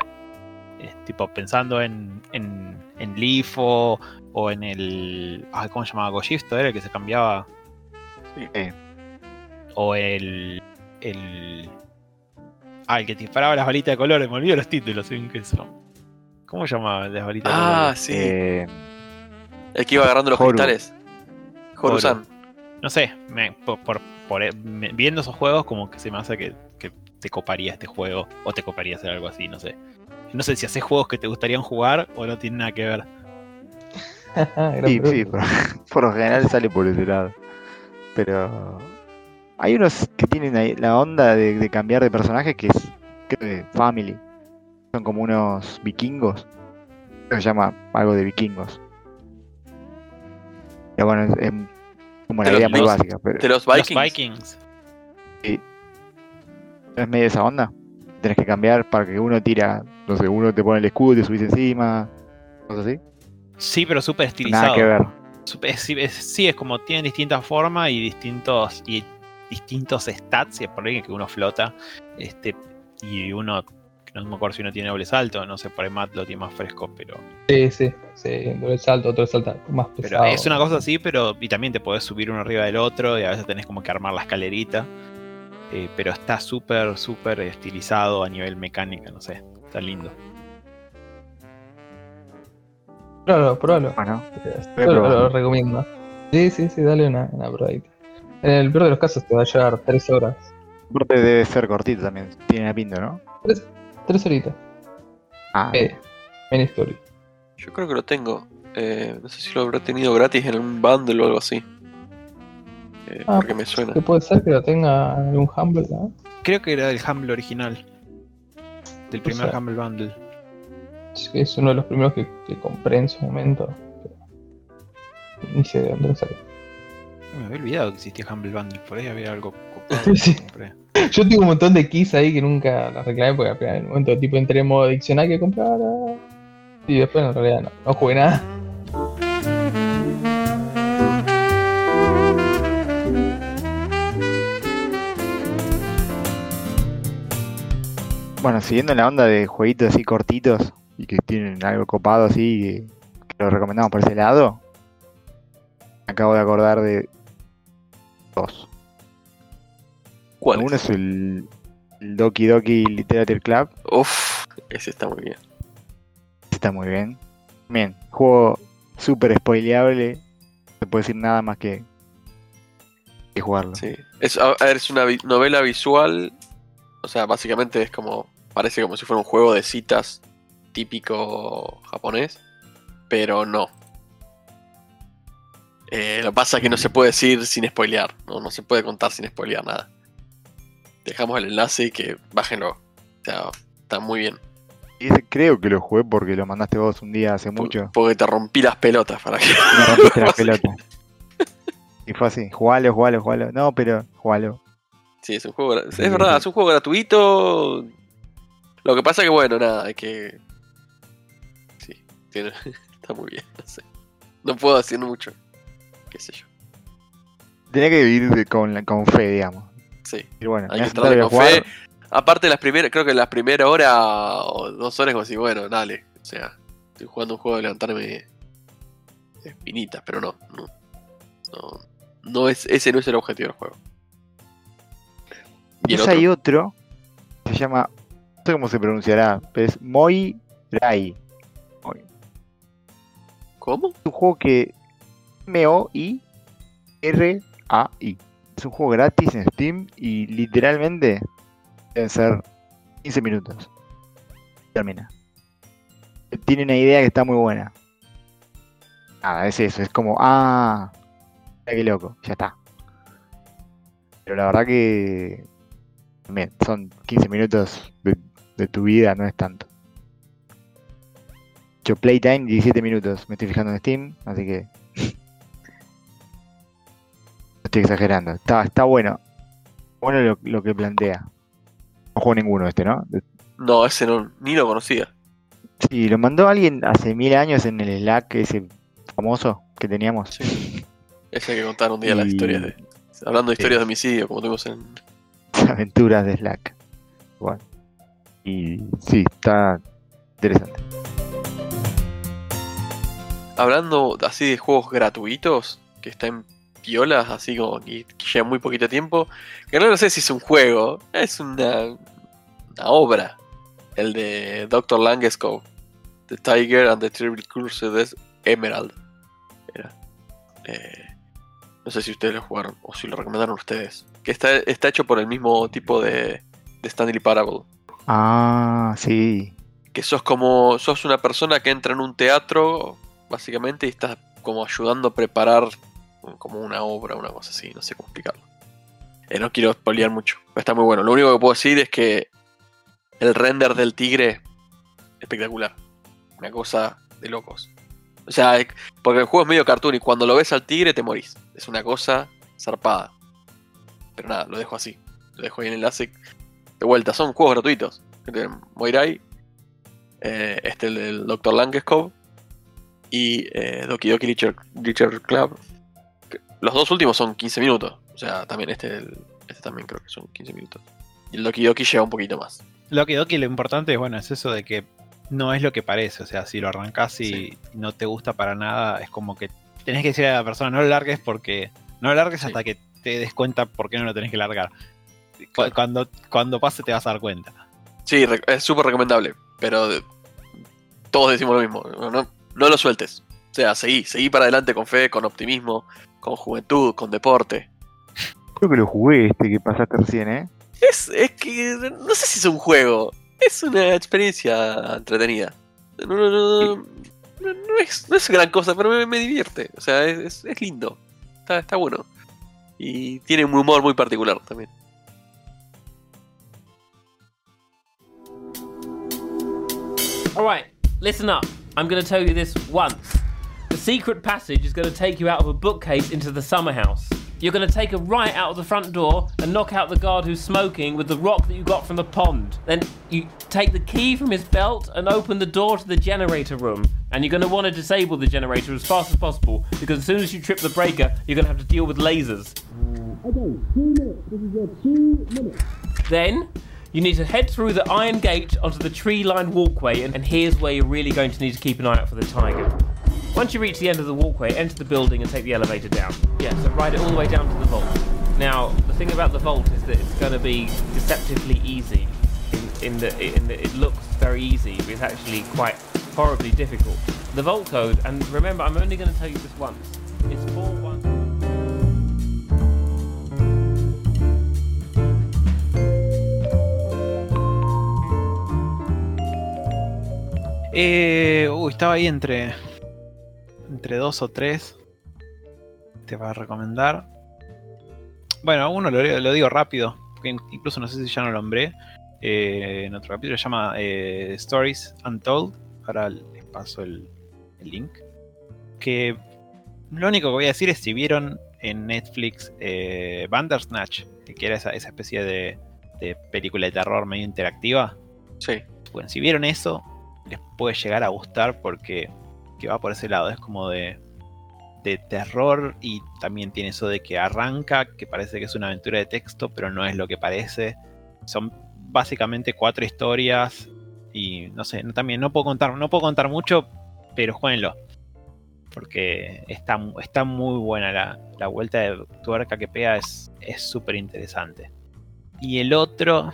es tipo pensando en, en, en Leaf o, en el. ay, ¿Cómo se llamaba? Gojifto era el que se cambiaba. Eh, O el. El. Ah, el que te disparaba las balitas de colores. Me olvido los títulos. ¿sí? que son. ¿Cómo se llamaba las balitas de Ah, colores? sí. eh, el que iba agarrando los Horu. cristales. Horu-san. No sé, me- por, por- por- me- viendo esos juegos, como que se me hace que, que te coparía este juego. O te coparía hacer algo así, no sé. No sé si haces juegos que te gustarían jugar o no tienen nada que ver. Sí, sí, por, por lo general sale por ese lado. Pero hay unos que tienen ahí la onda de, de cambiar de personaje que es creo que Family. Son como unos vikingos. Se llama algo de vikingos. Pero bueno, es, es como los idea muy Vikings. básica, pero De los Vikings. Los Vikings. no es medio esa onda. Tenés que cambiar para que uno tira, no sé, uno te pone el escudo y te subís encima, cosas así. Sí, pero súper estilizado. Nada que ver. Sí, es, sí, es como tienen distintas formas y distintos y distintos stats, y es por ahí que uno flota, este y uno no me acuerdo si uno tiene doble salto, no sé, por ahí Matt lo tiene más fresco, pero, Sí, sí, sí. Doble salto, otro salta más pero pesado. es una cosa así, pero y también te podés subir uno arriba del otro y a veces tenés como que armar la escalerita, eh, pero está súper, súper estilizado a nivel mecánica, no sé, está lindo. Pruébalo, pruébalo. Bueno, lo, recomiendo. Sí, sí, sí, dale una, una probadita. En el peor de los casos te va a llevar tres horas. aparte debe ser cortito también, tiene la pinta, ¿no? Tres, tres horitas. Ah, Media. Main story. Yo creo que lo tengo. Eh, no sé si lo habrá tenido gratis en un bundle o algo así. Eh, Ah, porque me suena. Que puede ser que lo tenga algún Humble, ¿no? Creo que era del Humble original, del primer sea, Humble Bundle. Es que es uno de los primeros que, que compré en su momento. pero Ni sé de dónde lo saqué. Me había olvidado que existía Humble Bundle, por ahí había algo copado Sí. Yo tengo un montón de keys ahí que nunca las reclamé porque al final, en el momento tipo entré en modo diccionario que comprar. ah, Y después en realidad no, no jugué nada. Bueno, siguiendo la onda de jueguitos así cortitos y que tienen algo copado así, que, que lo recomendamos por ese lado, acabo de acordar de dos. ¿Cuál? Uno es el, el Doki Doki Literature Club, Uf, ese está muy bien. está muy bien. Bien, juego súper spoileable, no se puede decir nada más que, que jugarlo. Sí. Es, a ver, es una vi- novela visual. O sea, básicamente es como. Parece como si fuera un juego de citas típico japonés. Pero no. Eh, lo que pasa es que no se puede decir sin spoilear. No, no se puede contar sin spoilear nada. Dejamos el enlace y que bájenlo. O sea, está muy bien. Y ese creo que lo jugué porque lo mandaste vos un día hace mucho. Porque te rompí las pelotas para que. me rompiste las pelotas. Y fue así, jugalo, jugalo, jugalo. No, pero jugalo. Sí, es un juego. Sí, Es verdad, sí. es un juego gratuito. Lo que pasa que, bueno, nada, hay que. Tiene- está muy bien, no sé. No puedo decir mucho. Qué sé yo. Tenía que vivir con, la- con fe, digamos. Sí. Y bueno, Hay que a con jugar. fe. Aparte, las primeras, creo que las primeras hora o dos horas, como así, bueno, dale. O sea, estoy jugando un juego de levantarme espinitas, pero no. No, no, no es, ese no es el objetivo del juego. Y el otro, hay otro se llama, no sé cómo se pronunciará, pero es Moi Rai. ¿Cómo? Es un juego que M-O-I-R-A-I. Es un juego gratis en Steam y literalmente deben ser 15 minutos. Termina. Tiene una idea que está muy buena. Nada, es eso, es como, ah, qué loco, ya está. Pero la verdad que también son 15 minutos de, de tu vida, no es tanto. Yo Playtime 17 minutos, me estoy fijando en Steam, así que no estoy exagerando. Está, está bueno. Bueno lo, lo que plantea. No juego ninguno este, ¿no? No, ese no, ni lo conocía. Sí, lo mandó alguien hace mil años en el Slack ese famoso que teníamos. Sí. Ese hay que contar un día las historias de. Hablando de Sí. historias de homicidio, como tuvimos en. Aventuras de Slack. Igual. Y sí, está interesante. Hablando así de juegos gratuitos, que están piolas, así como que, que llevan muy poquito tiempo. Que no, no sé si es un juego, es una, una obra. El de Dr. Langescope. The Tiger and the Terrible de Emerald. Era. Eh, no sé si ustedes lo jugaron o si lo recomendaron ustedes. Que está, está hecho por el mismo tipo de, de Stanley Parable. Ah, sí. que sos como sos una persona que entra en un teatro básicamente y estás como ayudando a preparar como una obra una cosa así no sé cómo explicarlo. Eh, no quiero spoilear mucho pero está muy bueno. Lo único que puedo decir es que el render del tigre espectacular. Una cosa de locos. O sea porque el juego es medio cartoon y cuando lo ves al tigre te morís. Es una cosa zarpada. Pero nada lo dejo así. Lo dejo ahí en el enlace de vuelta. Son juegos gratuitos. Moirai eh, este el del Dr. y eh, Doki Doki Literature, Literature Club. Los dos últimos son 15 minutos, o sea, también este, este también creo que son 15 minutos. Y el Doki Doki lleva un poquito más. Que Doki lo importante es, bueno, es eso de que no es lo que parece. O sea, si lo arrancás y Sí. no te gusta para nada, es como que tenés que decirle a la persona, no lo largues porque. No lo largues Sí. hasta que te des cuenta por qué no lo tenés que largar. Claro. Cuando, cuando pase te vas a dar cuenta. Sí, es súper recomendable, pero todos decimos lo mismo. No, no lo sueltes. O sea, seguí, seguí para adelante con fe, con optimismo, con juventud, con deporte. Creo que lo jugué este que pasaste recién, ¿eh? Es, es que no sé si es un juego, es una experiencia entretenida. No, no, no, no, no es, no es gran cosa, pero me, me divierte. O sea, es, es- es lindo. Está, está bueno. Y tiene un humor muy particular también. All right, listen up. I'm going to tell you this once. The secret passage is going to take you out of a bookcase into the summer house. You're going to take a right out of the front door and knock out the guard who's smoking with the rock that you got from the pond. Then you take the key from his belt and open the door to the generator room. And you're going to want to disable the generator as fast as possible because as soon as you trip the breaker, you're going to have to deal with lasers. Okay, two minutes. This is your two minutes. Then you need to head through the iron gate onto the tree lined walkway, and, here's where you're really going to need to keep an eye out for the tiger. Once you reach the end of the walkway, enter the building and take the elevator down. Yeah, so ride it all the way down to the vault. Now, the thing about the vault is that it's going to be deceptively easy. In, in, the, it looks very easy, but it's actually quite horribly difficult. The vault code, and remember, I'm only going to tell you this once. It's 41. Eh, uy, estaba ahí entre. Entre dos o tres. Te va a recomendar. Bueno, uno lo, lo digo rápido. Porque in- incluso no sé si ya no lo nombré. eh, en otro capítulo se llama eh, Stories Untold. Ahora les paso el, el link. Que lo único que voy a decir es si vieron en Netflix Bandersnatch, que era esa, esa especie de, de película de terror medio interactiva. Sí. Bueno, si vieron eso, les puede llegar a gustar porque que va por ese lado. Es como de, de terror y también tiene eso de que arranca, que parece que es una aventura de texto, pero no es lo que parece. Son básicamente cuatro historias y no sé, no, también no puedo contar, no puedo contar mucho, pero jueguenlo. Porque está, está muy buena la, la vuelta de tuerca que pega, es súper interesante. Y el otro,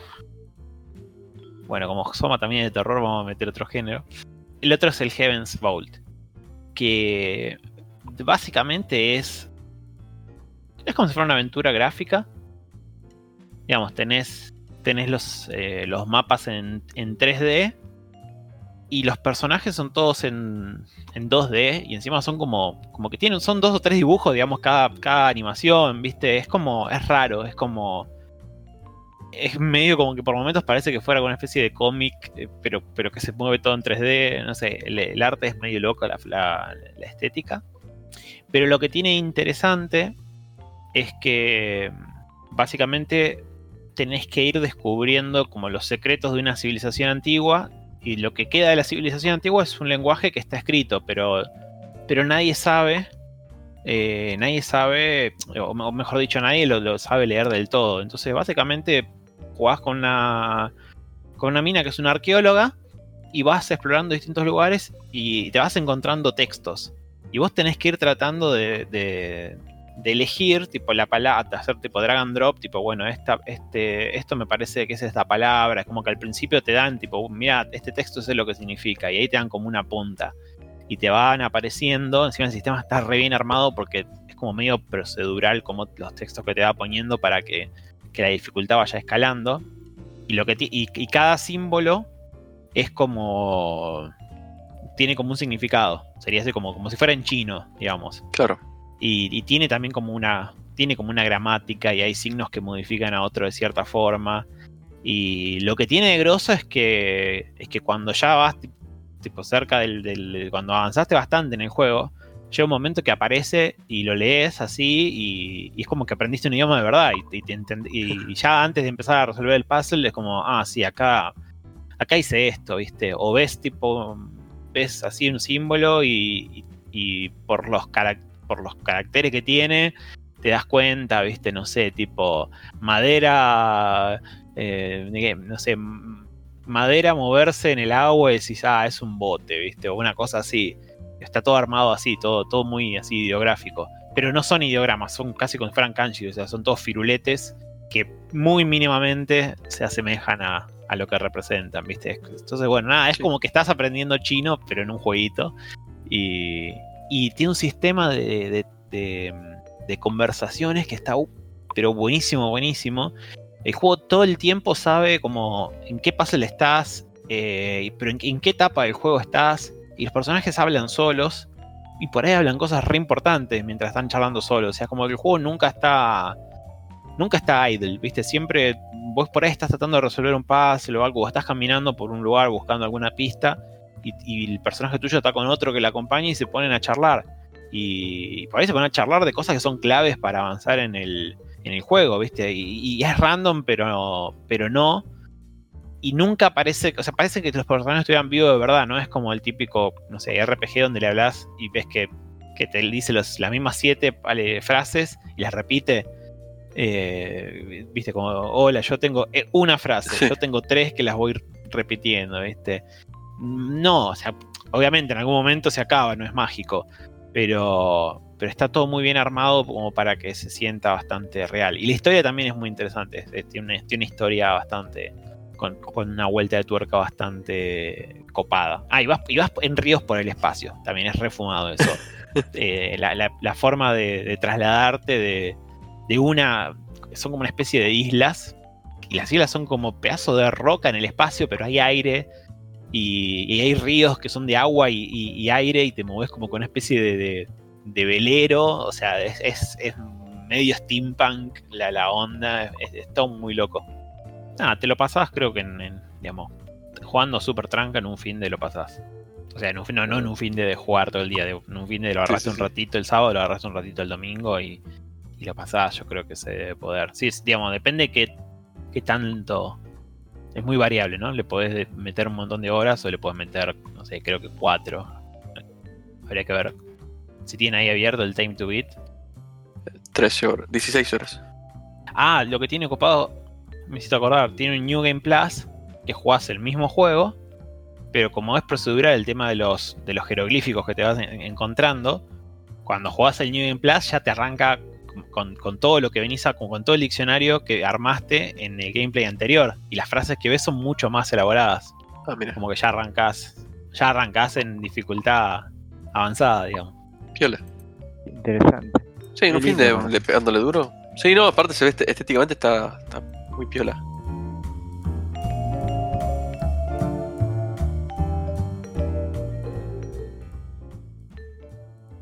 bueno, como Soma también es de terror, vamos a meter otro género. El otro es el Heaven's Vault. Que básicamente es. Es como si fuera una aventura gráfica. Digamos, tenés, tenés los, eh, los mapas en, en 3D. Y los personajes son todos en, en 2D. Y encima son como. como que tienen. Son dos o tres dibujos, digamos, cada, cada animación. ¿Viste? Es como. Es raro. Es como es medio como que por momentos parece que fuera una especie de cómic, eh, pero, pero que se mueve todo en 3D. No sé, el, arte es medio loco, la, la- estética. Pero lo que tiene interesante es que básicamente tenés que ir descubriendo como los secretos de una civilización antigua y lo que queda de la civilización antigua es un lenguaje que está escrito, pero, pero nadie sabe, eh, nadie sabe, o mejor dicho, nadie lo, lo sabe leer del todo. Entonces, básicamente, jugás con una, con una mina que es una arqueóloga y vas explorando distintos lugares y te vas encontrando textos. Y vos tenés que ir tratando de, de- elegir, tipo, la palabra, hacer tipo drag and drop, tipo, bueno, esta, este, esto me parece que es esta palabra. Es como que al principio te dan, tipo, mira, este texto sé lo que significa. Y ahí te dan como una punta. Y te van apareciendo. Encima el sistema está re bien armado porque es como medio procedural, como los textos que te va poniendo para que, que la dificultad vaya escalando. Y, lo que y, y cada símbolo es como. Tiene como un significado. Sería así como, como si fuera en chino, digamos. Claro. Y, y tiene también como una. Tiene como una gramática y hay signos que modifican a otro de cierta forma. Y lo que tiene de grosso es que. Es que cuando ya vas ti- tipo cerca del, del- Cuando avanzaste bastante en el juego. Llega un momento que aparece y lo lees así y, es como que aprendiste un idioma de verdad y, ya antes de empezar a resolver el puzzle es como, ah, sí, acá, acá hice esto, ¿viste? O ves tipo, ves así un símbolo y, por, los por los caracteres que tiene te das cuenta, ¿viste? No sé, tipo madera, eh, no sé, madera moverse en el agua y decís, ah, es un bote, ¿viste? O una cosa así. Está todo armado así, todo, todo muy así ideográfico. Pero no son ideogramas, son casi si fueran kanji, o sea, son todos firuletes que muy mínimamente se asemejan a, a lo que representan, ¿viste? Entonces, bueno, nada, es como que estás aprendiendo chino, pero en un jueguito. Y, y tiene un sistema de, de- de- de conversaciones que está, uh, pero buenísimo, buenísimo. El juego todo el tiempo sabe como en qué puzzle estás, eh, pero en, en qué etapa del juego estás. Y los personajes hablan solos. Y por ahí hablan cosas re importantes mientras están charlando solos. O sea, como que el juego nunca está. Nunca está idle, ¿viste? Siempre vos por ahí estás tratando de resolver un puzzle o algo, o estás caminando por un lugar buscando alguna pista y, el personaje tuyo está con otro que le acompaña y se ponen a charlar. Y, por ahí se ponen a charlar de cosas que son claves para avanzar en el, en el juego, ¿viste? Y, y es random, pero, pero no. Y nunca parece, o sea, parece que los personajes estuvieran vivos de verdad, ¿no? Es como el típico, no sé, RPG donde le hablas y ves que, que te dice los- las mismas siete vale, frases y las repite. Eh, viste, como, hola, yo tengo eh, una frase, Sí. yo tengo tres que las voy repitiendo, ¿viste? No, o sea, obviamente en algún momento se acaba, no es mágico, pero, pero está todo muy bien armado como para que se sienta bastante real. Y la historia también es muy interesante, es- es- tiene, una, tiene una historia bastante, con, con una vuelta de tuerca bastante copada. Ah, y vas, y vas en ríos por el espacio, también es refumado eso. Eh, la, la- la forma de, de trasladarte de, de una, son como una especie de islas, y las islas son como pedazos de roca en el espacio, pero hay aire. Y, y hay ríos que son de agua y, aire y te mueves como con una especie de, de- de velero. O sea, es, es- es medio steampunk la, la onda. Es, es todo muy loco. Nada, te lo pasás creo que en, en, digamos, jugando super tranca en un fin de lo pasás. O sea, en un no, no en un fin de, de jugar todo el día, de- en un fin de lo agarraste sí, un sí. ratito el sábado, lo agarraste un ratito el domingo y, y lo pasás, yo creo que se debe poder. Sí, es- digamos, depende qué, qué tanto. Es muy variable, ¿no? Le podés meter un montón de horas o le podés meter, no sé, creo que cuatro. Habría que ver si tiene ahí abierto el Time to Beat. 13 horas, 16 horas. Ah, lo que tiene copado, me hiciste acordar, tiene un New Game Plus que jugás el mismo juego, pero como es procedural el tema de los, de los jeroglíficos que te vas en- encontrando, cuando jugás el New Game Plus ya te arranca con, con- todo lo que venís a, con, con todo el diccionario que armaste en el gameplay anterior. Y las frases que ves son mucho más elaboradas. Ah, mira, Como que ya arrancás, ya arrancás en dificultad avanzada, digamos. piola. Interesante. Sí, en un fin de, pegándole duro. Sí, no, aparte se ve este- estéticamente está, está muy piola.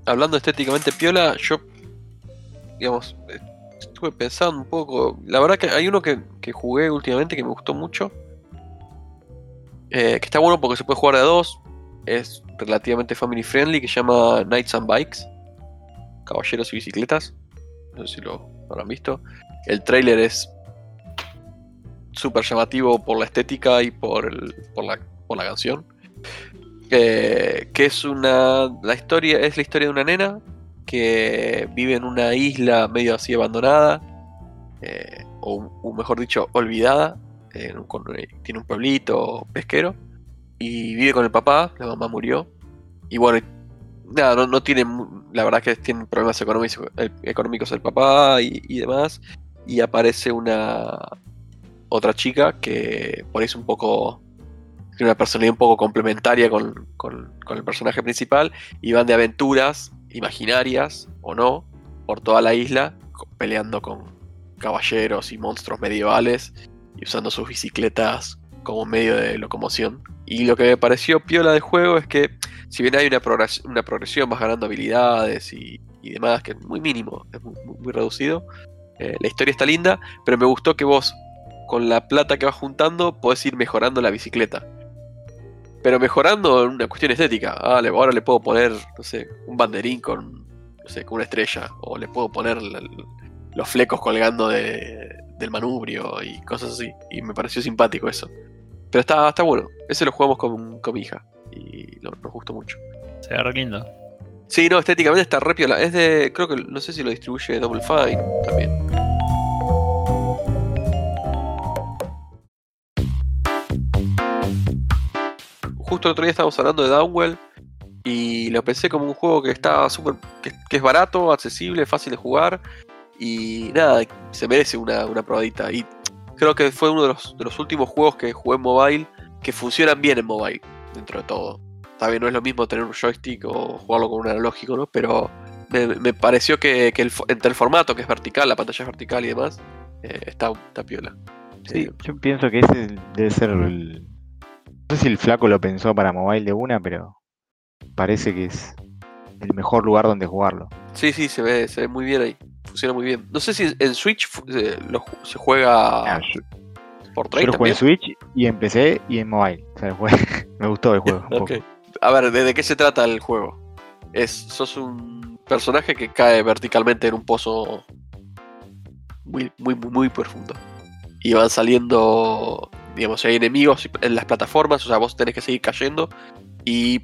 Hablando estéticamente piola, yo, digamos, estuve pensando un poco. La verdad que hay uno que, que jugué últimamente que me gustó mucho. eh, que está bueno porque se puede jugar de a dos. Es relativamente family friendly, que se llama Knights and Bikes. Caballeros y bicicletas. No sé si lo habrán visto. El trailer es súper llamativo por la estética y por, el, por, la, por la canción. Eh, que es una. La historia. Es la historia de una nena que vive en una isla medio así abandonada. eh, o, mejor dicho, olvidada. eh, tiene un pueblito pesquero. Y vive con el papá. La mamá murió. Y bueno, nada, no, no tiene. La verdad que tiene problemas económicos, económicos el papá y demás. Y aparece una. Otra chica que por ahí es un poco tiene una personalidad un poco complementaria con, con- el personaje principal y van de aventuras imaginarias o no por toda la isla peleando con caballeros y monstruos medievales y usando sus bicicletas como medio de locomoción. Y lo que me pareció piola del juego es que si bien hay una, progres- una progresión, vas ganando habilidades y, y demás, que es muy mínimo, es muy reducido, eh, la historia está linda, pero me gustó que vos con la plata que vas juntando podés ir mejorando la bicicleta pero mejorando en una cuestión estética. Ah, le- ahora le puedo poner, no sé, un banderín con, no sé, con una estrella. O le puedo poner la- los flecos colgando de- del manubrio y cosas así. Y me pareció simpático eso. Pero está, está bueno. Ese lo jugamos con, con mi hija. Y lo- nos gustó mucho. Se ve re lindo. Sí, no, estéticamente está re piola. Es de, creo que, no sé si lo distribuye Double Fine también. Justo el otro día estábamos hablando de Downwell y lo pensé como un juego que está súper, que, que es barato, accesible, fácil de jugar y nada, se merece una, una probadita. Y creo que fue uno de los, de los últimos juegos que jugué en mobile que funcionan bien en mobile, dentro de todo. Está bien, no es lo mismo tener un joystick o jugarlo con un analógico, ¿no? Pero me, me pareció que, que el, fo- entre el formato, que es vertical, la pantalla es vertical y demás, eh, está, está piola. Sí, Eh, yo pienso que ese debe ser el. No sé si el flaco lo pensó para mobile de una, pero parece que es el mejor lugar donde jugarlo. sí, sí, se ve, se ve muy bien ahí. Funciona muy bien. No sé si en Switch eh, lo se juega Ah, yo, por yo trade lo jugué en Switch y en PC y en mobile. O sea, jugué- me gustó el juego. un poco. A ver, ¿de, de qué se trata el juego? Es, sos un personaje que cae verticalmente en un pozo muy, muy, muy, muy profundo. Y van saliendo, digamos, hay enemigos en las plataformas, o sea, vos tenés que seguir cayendo y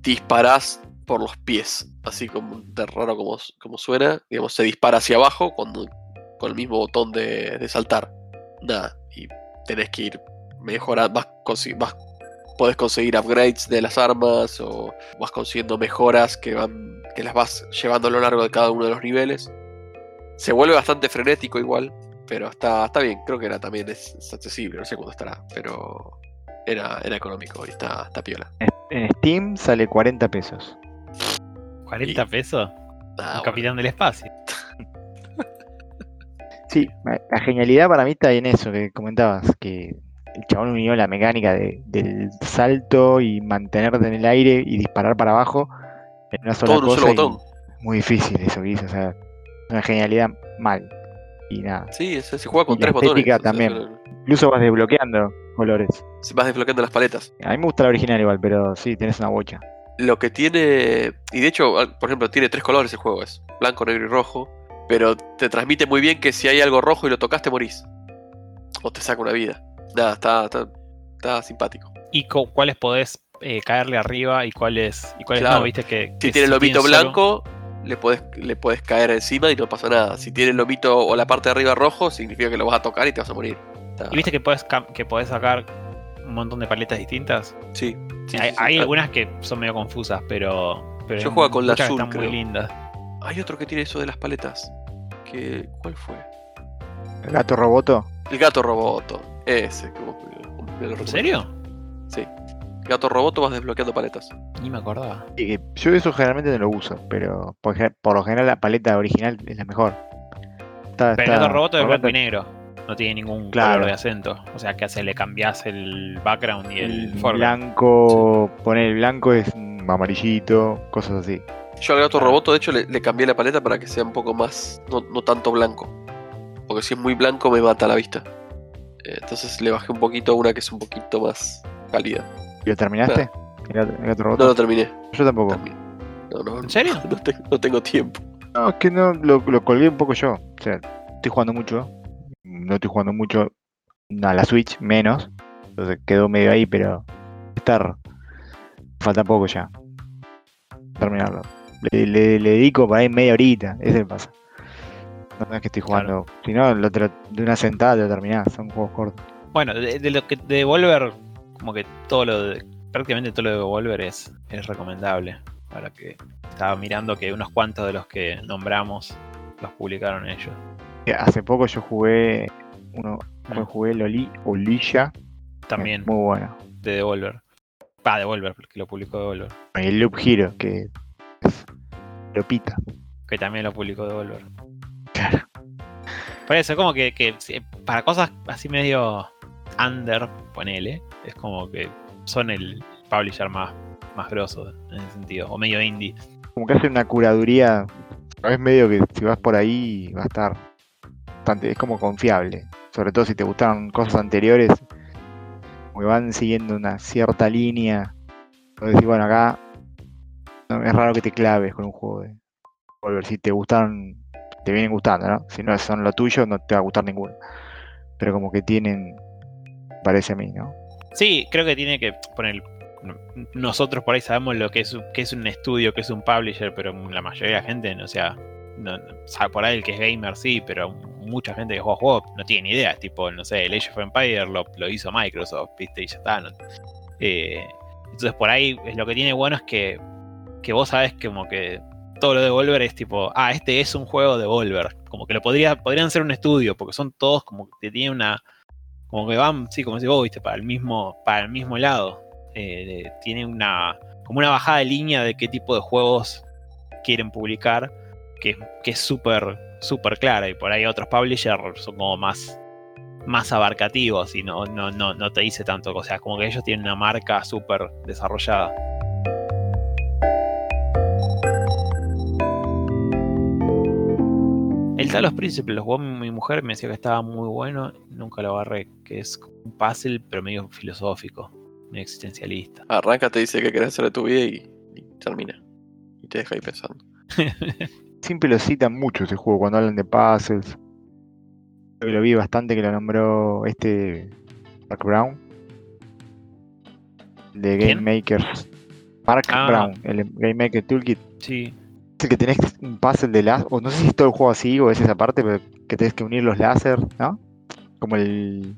disparás por los pies, así como de raro como, como suena. Digamos, se dispara hacia abajo cuando, con el mismo botón de, de saltar. Nada, y tenés que ir mejorando, podés conseguir upgrades de las armas o vas consiguiendo mejoras que van que las vas llevando a lo largo de cada uno de los niveles. Se vuelve bastante frenético igual, pero está, está bien, creo que era también es, es accesible, no sé cuándo estará, pero era, era económico y está, está piola. En Steam sale 40 pesos. ¿40 pesos? Ah, Un bueno. capitán del espacio. Sí, la genialidad para mí está en eso que comentabas, que el chabón unió la mecánica de- del salto y mantenerte en el aire y disparar para abajo en una sola Todo un cosa. solo botón. Muy difícil eso que hizo, o sea, una genialidad mal. Y nada. Sí, se, se juega con Y la tres botones. o sea, también. Incluso vas desbloqueando colores. Vas desbloqueando las paletas. A mí me gusta la original igual, pero sí, tenés una bocha. Lo que tiene. Y de hecho, al- por ejemplo, tiene tres colores el juego: es blanco, negro y rojo. Pero te transmite muy bien que si hay algo rojo y lo tocas, te morís. O te saca una vida. Nada, está, está, está simpático. ¿Y cuáles podés eh, caerle arriba y cuáles, y cuáles Claro. no? ¿Viste que, Si tiene el solo- blanco, le puedes, le puedes caer encima y no pasa nada. Si tiene el lomito o la parte de arriba rojo, significa que lo vas a tocar y te vas a morir. Está- ¿Y viste que podés, que podés sacar un montón de paletas distintas? Sí. sí, hay sí, sí. hay algunas que son medio confusas, pero. pero Yo juego con la azul, Están muy lindas. Hay otro que tiene eso de las paletas. Que, ¿Cuál fue? El gato roboto. El gato roboto. Ese. como- como ¿En serio? Sí. Gato roboto vas desbloqueando paletas. Ni me acordaba. Yo eso generalmente no lo uso, pero por, por lo general la paleta original es la mejor. Está, Pero el gato roboto es blanco y negro. No tiene ningún Claro. color de acento. O sea, que hace? Le cambias el background y el, El foreground. blanco, poner el blanco es amarillito, cosas así. Yo al gato roboto, de hecho, le, le cambié la paleta para que sea un poco más. No, no tanto blanco. Porque si es muy blanco me mata la vista. Eh, Entonces le bajé un poquito a una que es un poquito más cálida. ¿Y lo terminaste? El gato. No lo terminé. Yo tampoco. También. No, no, ¿En serio? No, te- no tengo tiempo. No, es que no lo, lo colgué un poco yo. O sea, estoy jugando mucho. No estoy jugando mucho No, la Switch menos. Entonces quedó medio ahí, pero estar. Falta poco ya. Terminarlo. Le, le- le dedico por ahí media horita, ese me pasa. No es que estoy jugando. Si no, lo de una sentada te lo terminás, son juegos cortos. Bueno, de, de lo que de Devolver, como que todo lo de, prácticamente todo lo de Devolver es, es recomendable. Para que estaba mirando que unos cuantos de los que nombramos los publicaron ellos. Eh, Hace poco yo jugué uno, Mm. jugué Loli, Olilla, También muy bueno. de Devolver. Ah, Devolver, porque lo publicó Devolver. El Loop Hero, que es Lopita. Que también lo publicó Devolver. Claro. Por eso, como que, que sí, para cosas así medio under, ponele, es como que son el publisher más, más grosso en ese sentido, o medio indie. Como que hace una curaduría. Es medio que si vas por ahí va a estar bastante, es como confiable. Sobre todo si te gustaron cosas anteriores, como que van siguiendo una cierta línea. O bueno, acá no, es raro que te claves con un juego de Volver. Si te gustaron, te vienen gustando, ¿no? Si no son lo tuyo, no te va a gustar ninguno. Pero como que tienen, parece a mí, ¿no? Sí, creo que tiene que poner. Nosotros por ahí sabemos lo que es, que es un estudio, que es un publisher, pero la mayoría de la gente, no, no- por ahí el que es gamer sí, pero mucha gente que juega juegos no tiene ni idea. Tipo, no sé, el Age of Empire lo, lo hizo Microsoft, viste, y ya está. eh, entonces por ahí lo que tiene bueno es que, que vos sabes que como que todo lo de Volver es tipo, ah, este es un juego de Volver. Como que lo podría, podrían ser un estudio, porque son todos como que tienen una. Como que van, sí, como decís vos, viste, para el mismo, para el mismo lado. Eh, tiene una. como una bajada de línea de qué tipo de juegos quieren publicar. Que, que es súper, súper clara. Y por ahí otros publishers son como más. más abarcativos y no, no, no, no te dice tanto. O sea, como que ellos tienen una marca súper desarrollada. El Talos Príncipe lo jugó mi mujer, me decía que estaba muy bueno, nunca lo agarré, que es un puzzle pero medio filosófico, medio existencialista. Arranca, te dice que querés hacer de tu vida y, y termina. Y te deja ahí pensando. Siempre lo citan mucho ese juego cuando hablan de puzzles. Que lo vi bastante que lo nombró este Mark Brown. De Game ¿Quién? Makers. Mark Ah. Brown, el Game Maker Toolkit. Sí, el que tenés un puzzle de láser. O no sé si es todo el juego así o es esa parte, pero que tenés que unir los láser, ¿no? Como el.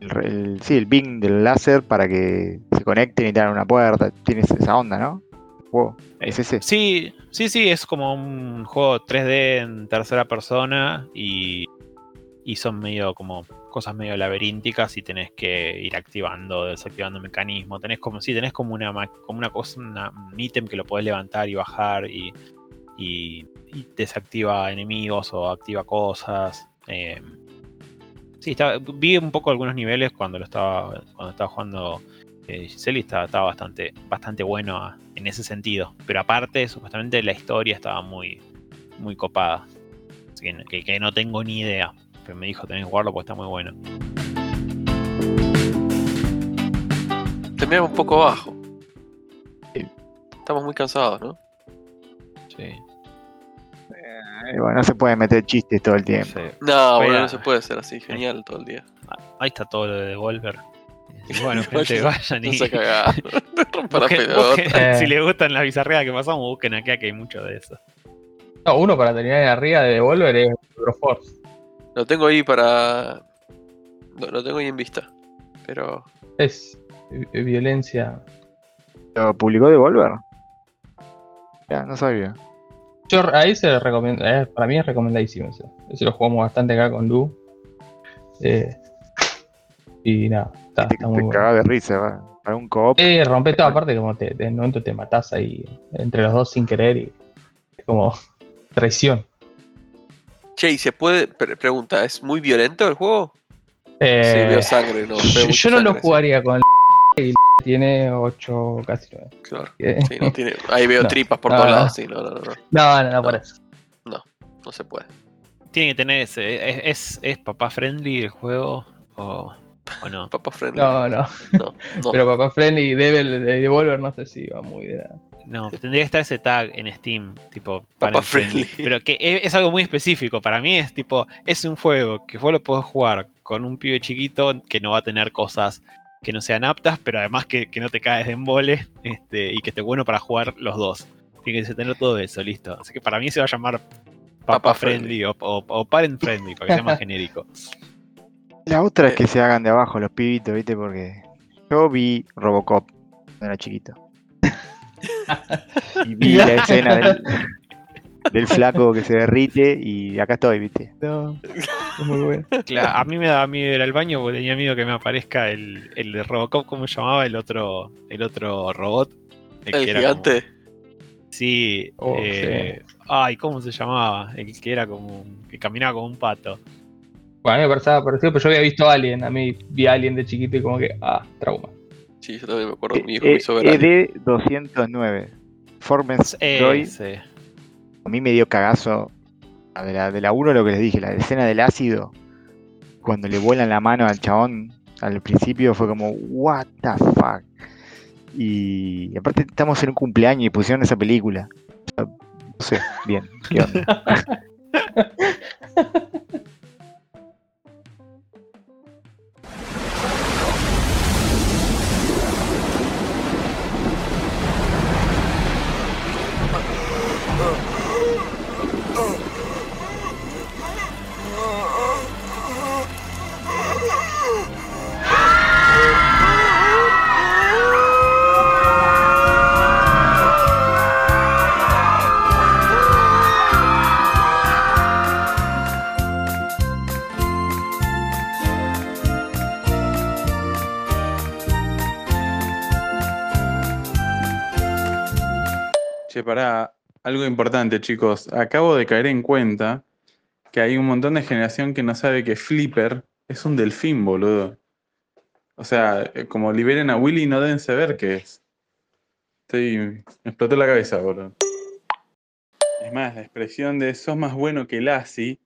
el re- el- sí, el ping del láser para que se conecten y te abran una puerta. Tienes esa onda, ¿no? El juego. Es ese. sí, sí, sí, es como un juego 3D en tercera persona y, y son medio como cosas medio laberínticas y tenés que ir activando, desactivando mecanismos. Tenés como, sí, tenés como una, como una cosa, un ítem que lo podés levantar y bajar y, y, desactiva enemigos o activa cosas. eh, sí, estaba- vi un poco algunos niveles cuando lo estaba, cuando estaba jugando eh, y estaba, bastante, bastante bueno en ese sentido. Pero aparte, supuestamente la historia estaba muy, muy copada. Así que no tengo ni idea. Pero me dijo tenés que jugarlo porque está muy bueno. Terminamos un poco bajo. Sí. Estamos muy cansados, ¿no? Sí, Eh, bueno, no se puede meter chistes todo el tiempo. sí. No, bueno, no se puede ser así, genial todo el día. Ahí está todo lo de Devolver. Bueno, gente, Vayan- vayan y. No se busquen- Eh. si les gustan las bizarreadas que pasamos, busquen acá que hay mucho de eso. No, uno para terminar de arriba de Devolver es Force. Lo tengo ahí para. Lo, lo tengo ahí en vista. Pero. Es eh, violencia. ¿Lo publicó Devolver? Ya, no sabía. Yo ahí se recomienda, eh, para mí es recomendadísimo ese. Ese lo jugamos bastante acá con Lu. Eh, y nada, está, te está te muy bueno. cagás de risa, va. Para un co-op. Eh, rompe toda parte como te, de momento te matás ahí entre los dos sin querer y es como traición. Che, ¿y se puede. pre- pregunta, ¿es muy violento el juego? Eh, sí, veo sangre, no. veo yo, no lo sí. jugaría con y tiene 8, casi 9. Claro. Sí, no tiene. Ahí veo No. tripas por No, todos no. lados, sí, no, no, no, no. No, no, no, por No. eso. No se puede. Tiene que tener ese. ¿Es, es, es papá friendly el juego? ¿O, o no? Papá friendly. No, no. no, no. Pero papá Friendly y Devil de Devolver no sé si va muy de la... No, tendría que estar ese tag en Steam, tipo parent friendly. Pero que es, es algo muy específico. Para mí es tipo, es un juego que vos lo podés jugar con un pibe chiquito que no va a tener cosas que no sean aptas, pero además que, que no te caes de embole este, y que esté bueno para jugar los dos. Tiene que tener todo eso, listo. Así que para mí se va a llamar Papa, Papa Friendly, O, o- o Parent Friendly, para que sea más genérico. La otra es que se hagan de abajo los pibitos, ¿viste? Porque yo vi Robocop cuando era chiquito. Y vi la escena del, del flaco que se derrite y acá estoy, ¿viste? No, es muy bueno. Claro, a mí me daba miedo ir al baño porque tenía miedo que me aparezca el, el de Robocop, ¿cómo se llamaba? El otro, el otro robot. El que era como- gigante. Sí, Oh, eh, ay, ¿cómo se llamaba? El que era como un- que caminaba como un pato. Bueno, a mí me parecía parecido, pero yo había visto Alien. A mí vi Alien de chiquito y como que, ah, trauma. Sí, yo también me acuerdo. Mi hijo Eh, me hizo ver. Alien. ED 209. Formens. Ese. A mí me dio cagazo. a De la, de la 1 lo que les dije, la escena del ácido. Cuando le vuelan la mano al chabón al principio fue como, what the fuck. Y aparte estamos en un cumpleaños y pusieron esa película. No sé, bien, ¿qué onda? Che, pará, algo importante, chicos. Acabo de caer en cuenta que hay un montón de generación que no sabe que Flipper es un delfín, boludo. O sea, eh, como liberen a Willy, no deben saber qué es. Estoy. Me explotó la cabeza, boludo. Es más, la expresión de sos más bueno que Lassie,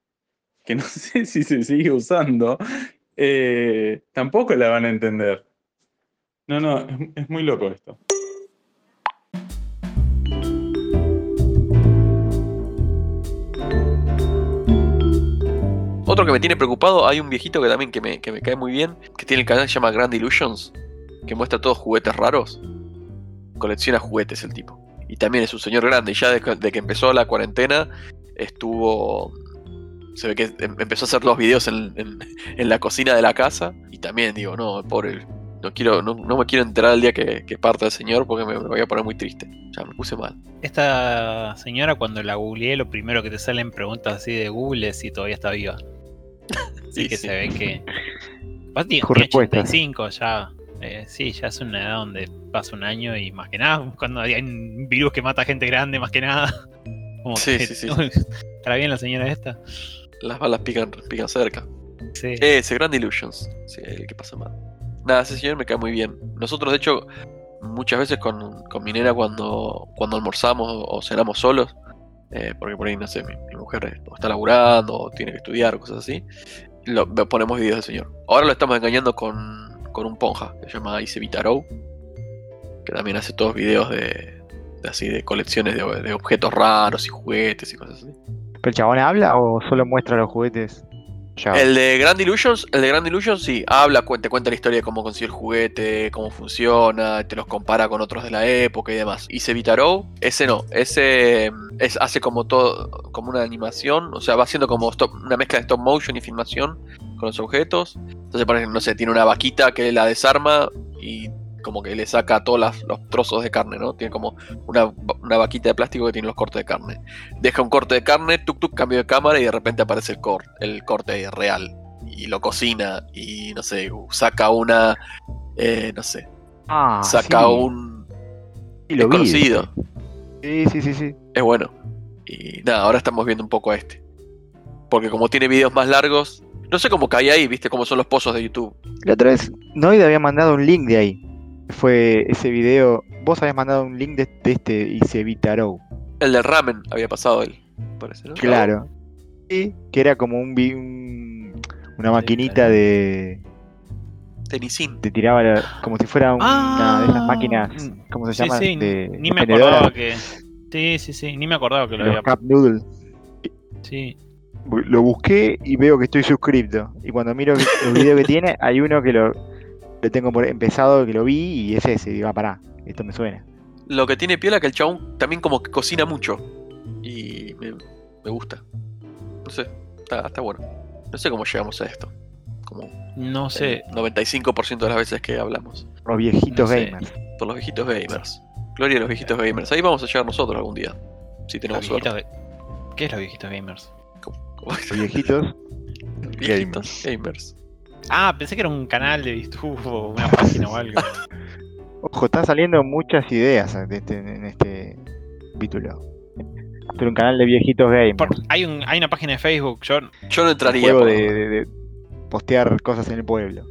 que no sé si se sigue usando, eh, tampoco la van a entender. No, no, es, es muy loco esto. Otro que me tiene preocupado, hay un viejito que también que me, que me cae muy bien, que tiene el canal que se llama Grand Illusions, que muestra todos juguetes raros. Colecciona juguetes el tipo. Y también es un señor grande, y ya de, de que empezó la cuarentena, estuvo... Se ve que em- empezó a hacer los videos en, en- en la cocina de la casa. Y también digo, no, pobre, no, quiero, no, no me quiero enterar el día que, que parta el señor porque me, me voy a poner muy triste. Ya me puse mal. Esta señora, cuando la googleé, lo primero que te salen preguntas así de Google es si todavía está viva. Así Sí, que sí. se ve que. Pues tiene Sus tiene respuestas. 85 ya. Eh, sí, ya es una edad donde pasa un año y más que nada, cuando hay un virus que mata gente grande, más que nada. Como Sí, que- sí, sí. ¿Estará bien la señora esta? Las balas pican, pican cerca. Sí. Ese, Grand Illusions. Sí, el que pasa mal. Nada, ese señor me cae muy bien. Nosotros, de hecho, muchas veces con, con mi nena cuando, cuando almorzamos o, o cenamos solos, eh, porque por ahí, no sé, mi, mujer eh, está laburando o tiene que estudiar cosas así, lo, ponemos videos del señor. Ahora lo estamos engañando con, con un ponja que se llama Ice Vitarou, que también hace todos videos de, así de colecciones de, de objetos raros y juguetes y cosas así. ¿Pero el chabón habla o solo muestra los juguetes? El de Grand Illusions, el de Grand Illusions sí, habla, te cuenta la historia de cómo consiguió el juguete, cómo funciona, te los compara con otros de la época y demás. Y se Vitarou, ese no, ese mm, es, hace como todo, como una animación, o sea, va haciendo como stop- una mezcla de stop motion y filmación con los objetos. Entonces, por ejemplo, no sé, tiene una vaquita que la desarma y como que le saca todos las- los trozos de carne, ¿no? Tiene como una, una vaquita de plástico que tiene los cortes de carne deja un corte de carne, tuk tuk, cambio de cámara y de repente aparece el, cor el corte real. Y lo cocina y no sé, saca una, eh, no sé, Ah, saca sí, un... sí, lo conocido, Sí, sí, sí, sí. es bueno. Y nada, ahora estamos viendo un poco a este. Porque como tiene videos más largos, no sé cómo cae ahí, viste cómo son los pozos de YouTube. La otra vez Noid había mandado un link de ahí. Fue ese video. Vos habías mandado un link de, de este y se Vitarou. El del ramen había pasado él, parece, ¿no? Claro. Sí, que era como un, una maquinita de. Tenisin. Te tiraba la- como si fuera una de esas máquinas. ¿Cómo se Sí, llama? sí, De ni me acordaba que. Sí, sí, sí, ni me acordaba que lo Los había. Cup Noodle. Sí. lo busqué y veo que estoy suscripto. Y cuando miro los videos que tiene, hay uno que lo, lo tengo por empezado, que lo vi y es ese. Y digo, ah, pará, esto me suena. Lo que tiene piola es que el chabón también como que cocina mucho. Y me, me gusta. No sé, está, está bueno. No sé cómo llegamos a esto. Como No sé. el 95% de las veces que hablamos. Los viejitos No sé. gamers. Por los viejitos gamers. Gloria a los viejitos gamers. Ahí vamos a llegar nosotros algún día. Si Los tenemos suerte. ¿Qué es los viejitos gamers? Los viejitos. viejitos gamers. Ah, pensé que era un canal de YouTube o una página o algo. Ojo, están saliendo muchas ideas de este- en este capítulo. Hacer un canal de viejitos gamers. Por- hay, un, hay una página de Facebook, yo... Yo no Un entraría. juego por- de, de- de postear cosas en el pueblo.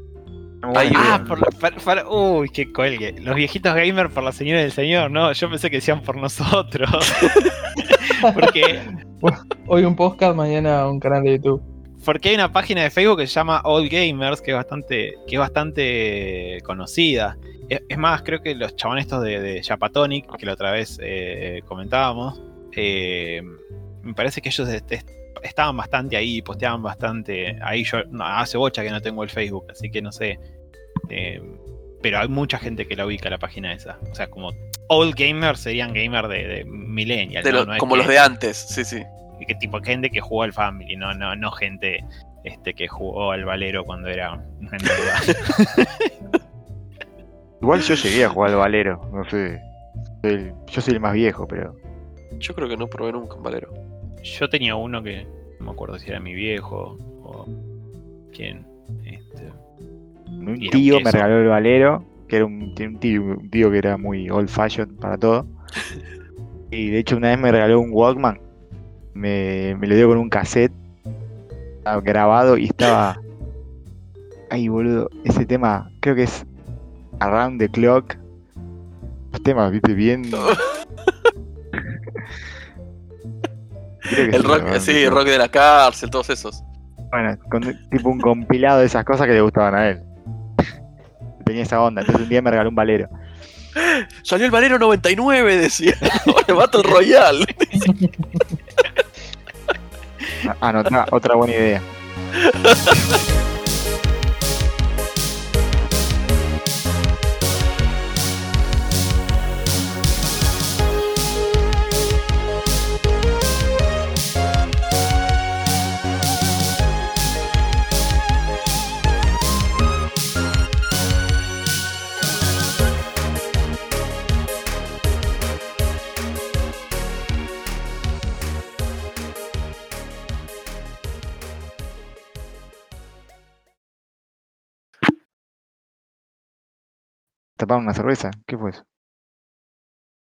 Ah, por, la- para- para- uy, qué cuelgue. Los viejitos gamers por la señora del señor, no, yo pensé que decían por nosotros. porque, Hoy un podcast, mañana un canal de YouTube. Porque hay una página de Facebook que se llama Old Gamers, que es bastante, que es bastante conocida. Es, es más, creo que los chabones estos de, de Japatonic, que la otra vez eh, comentábamos, eh, me parece que ellos est- est- estaban bastante ahí, posteaban bastante. Ahí yo no, hace bocha que no tengo el Facebook, así que no sé. Eh, pero hay mucha gente que la ubica la página esa. O sea, como old gamers serían gamers de, de millennial. de ¿no? lo- No es como que- los de antes, sí, sí. Que tipo gente que jugó al Family, no, no, no gente este que jugó al Valero cuando era una. Igual yo llegué a jugar al Valero, no sé. Soy el- yo soy el más viejo, pero. Yo creo que no probé nunca un valero. Yo tenía uno que no me acuerdo si era mi viejo o quién. Este, Un tío me regaló el Valero, que era un, un tío, un tío que era muy old fashion para todo. Y de hecho una vez me regaló un Walkman. Me, me lo dio con un cassette grabado y estaba... Ay, boludo, ese tema creo que es Around the Clock. Los temas, viste, bien... El rock, Around the sí, Clock. rock de la cárcel, todos esos. Bueno, con, tipo un compilado de esas cosas que le gustaban a él. Tenía esa onda, entonces un día me regaló un valero. Salió el Valero 99, decía. El Battle Royale. Anotá, otra buena idea. ¿Taparon una cerveza? ¿Qué fue eso?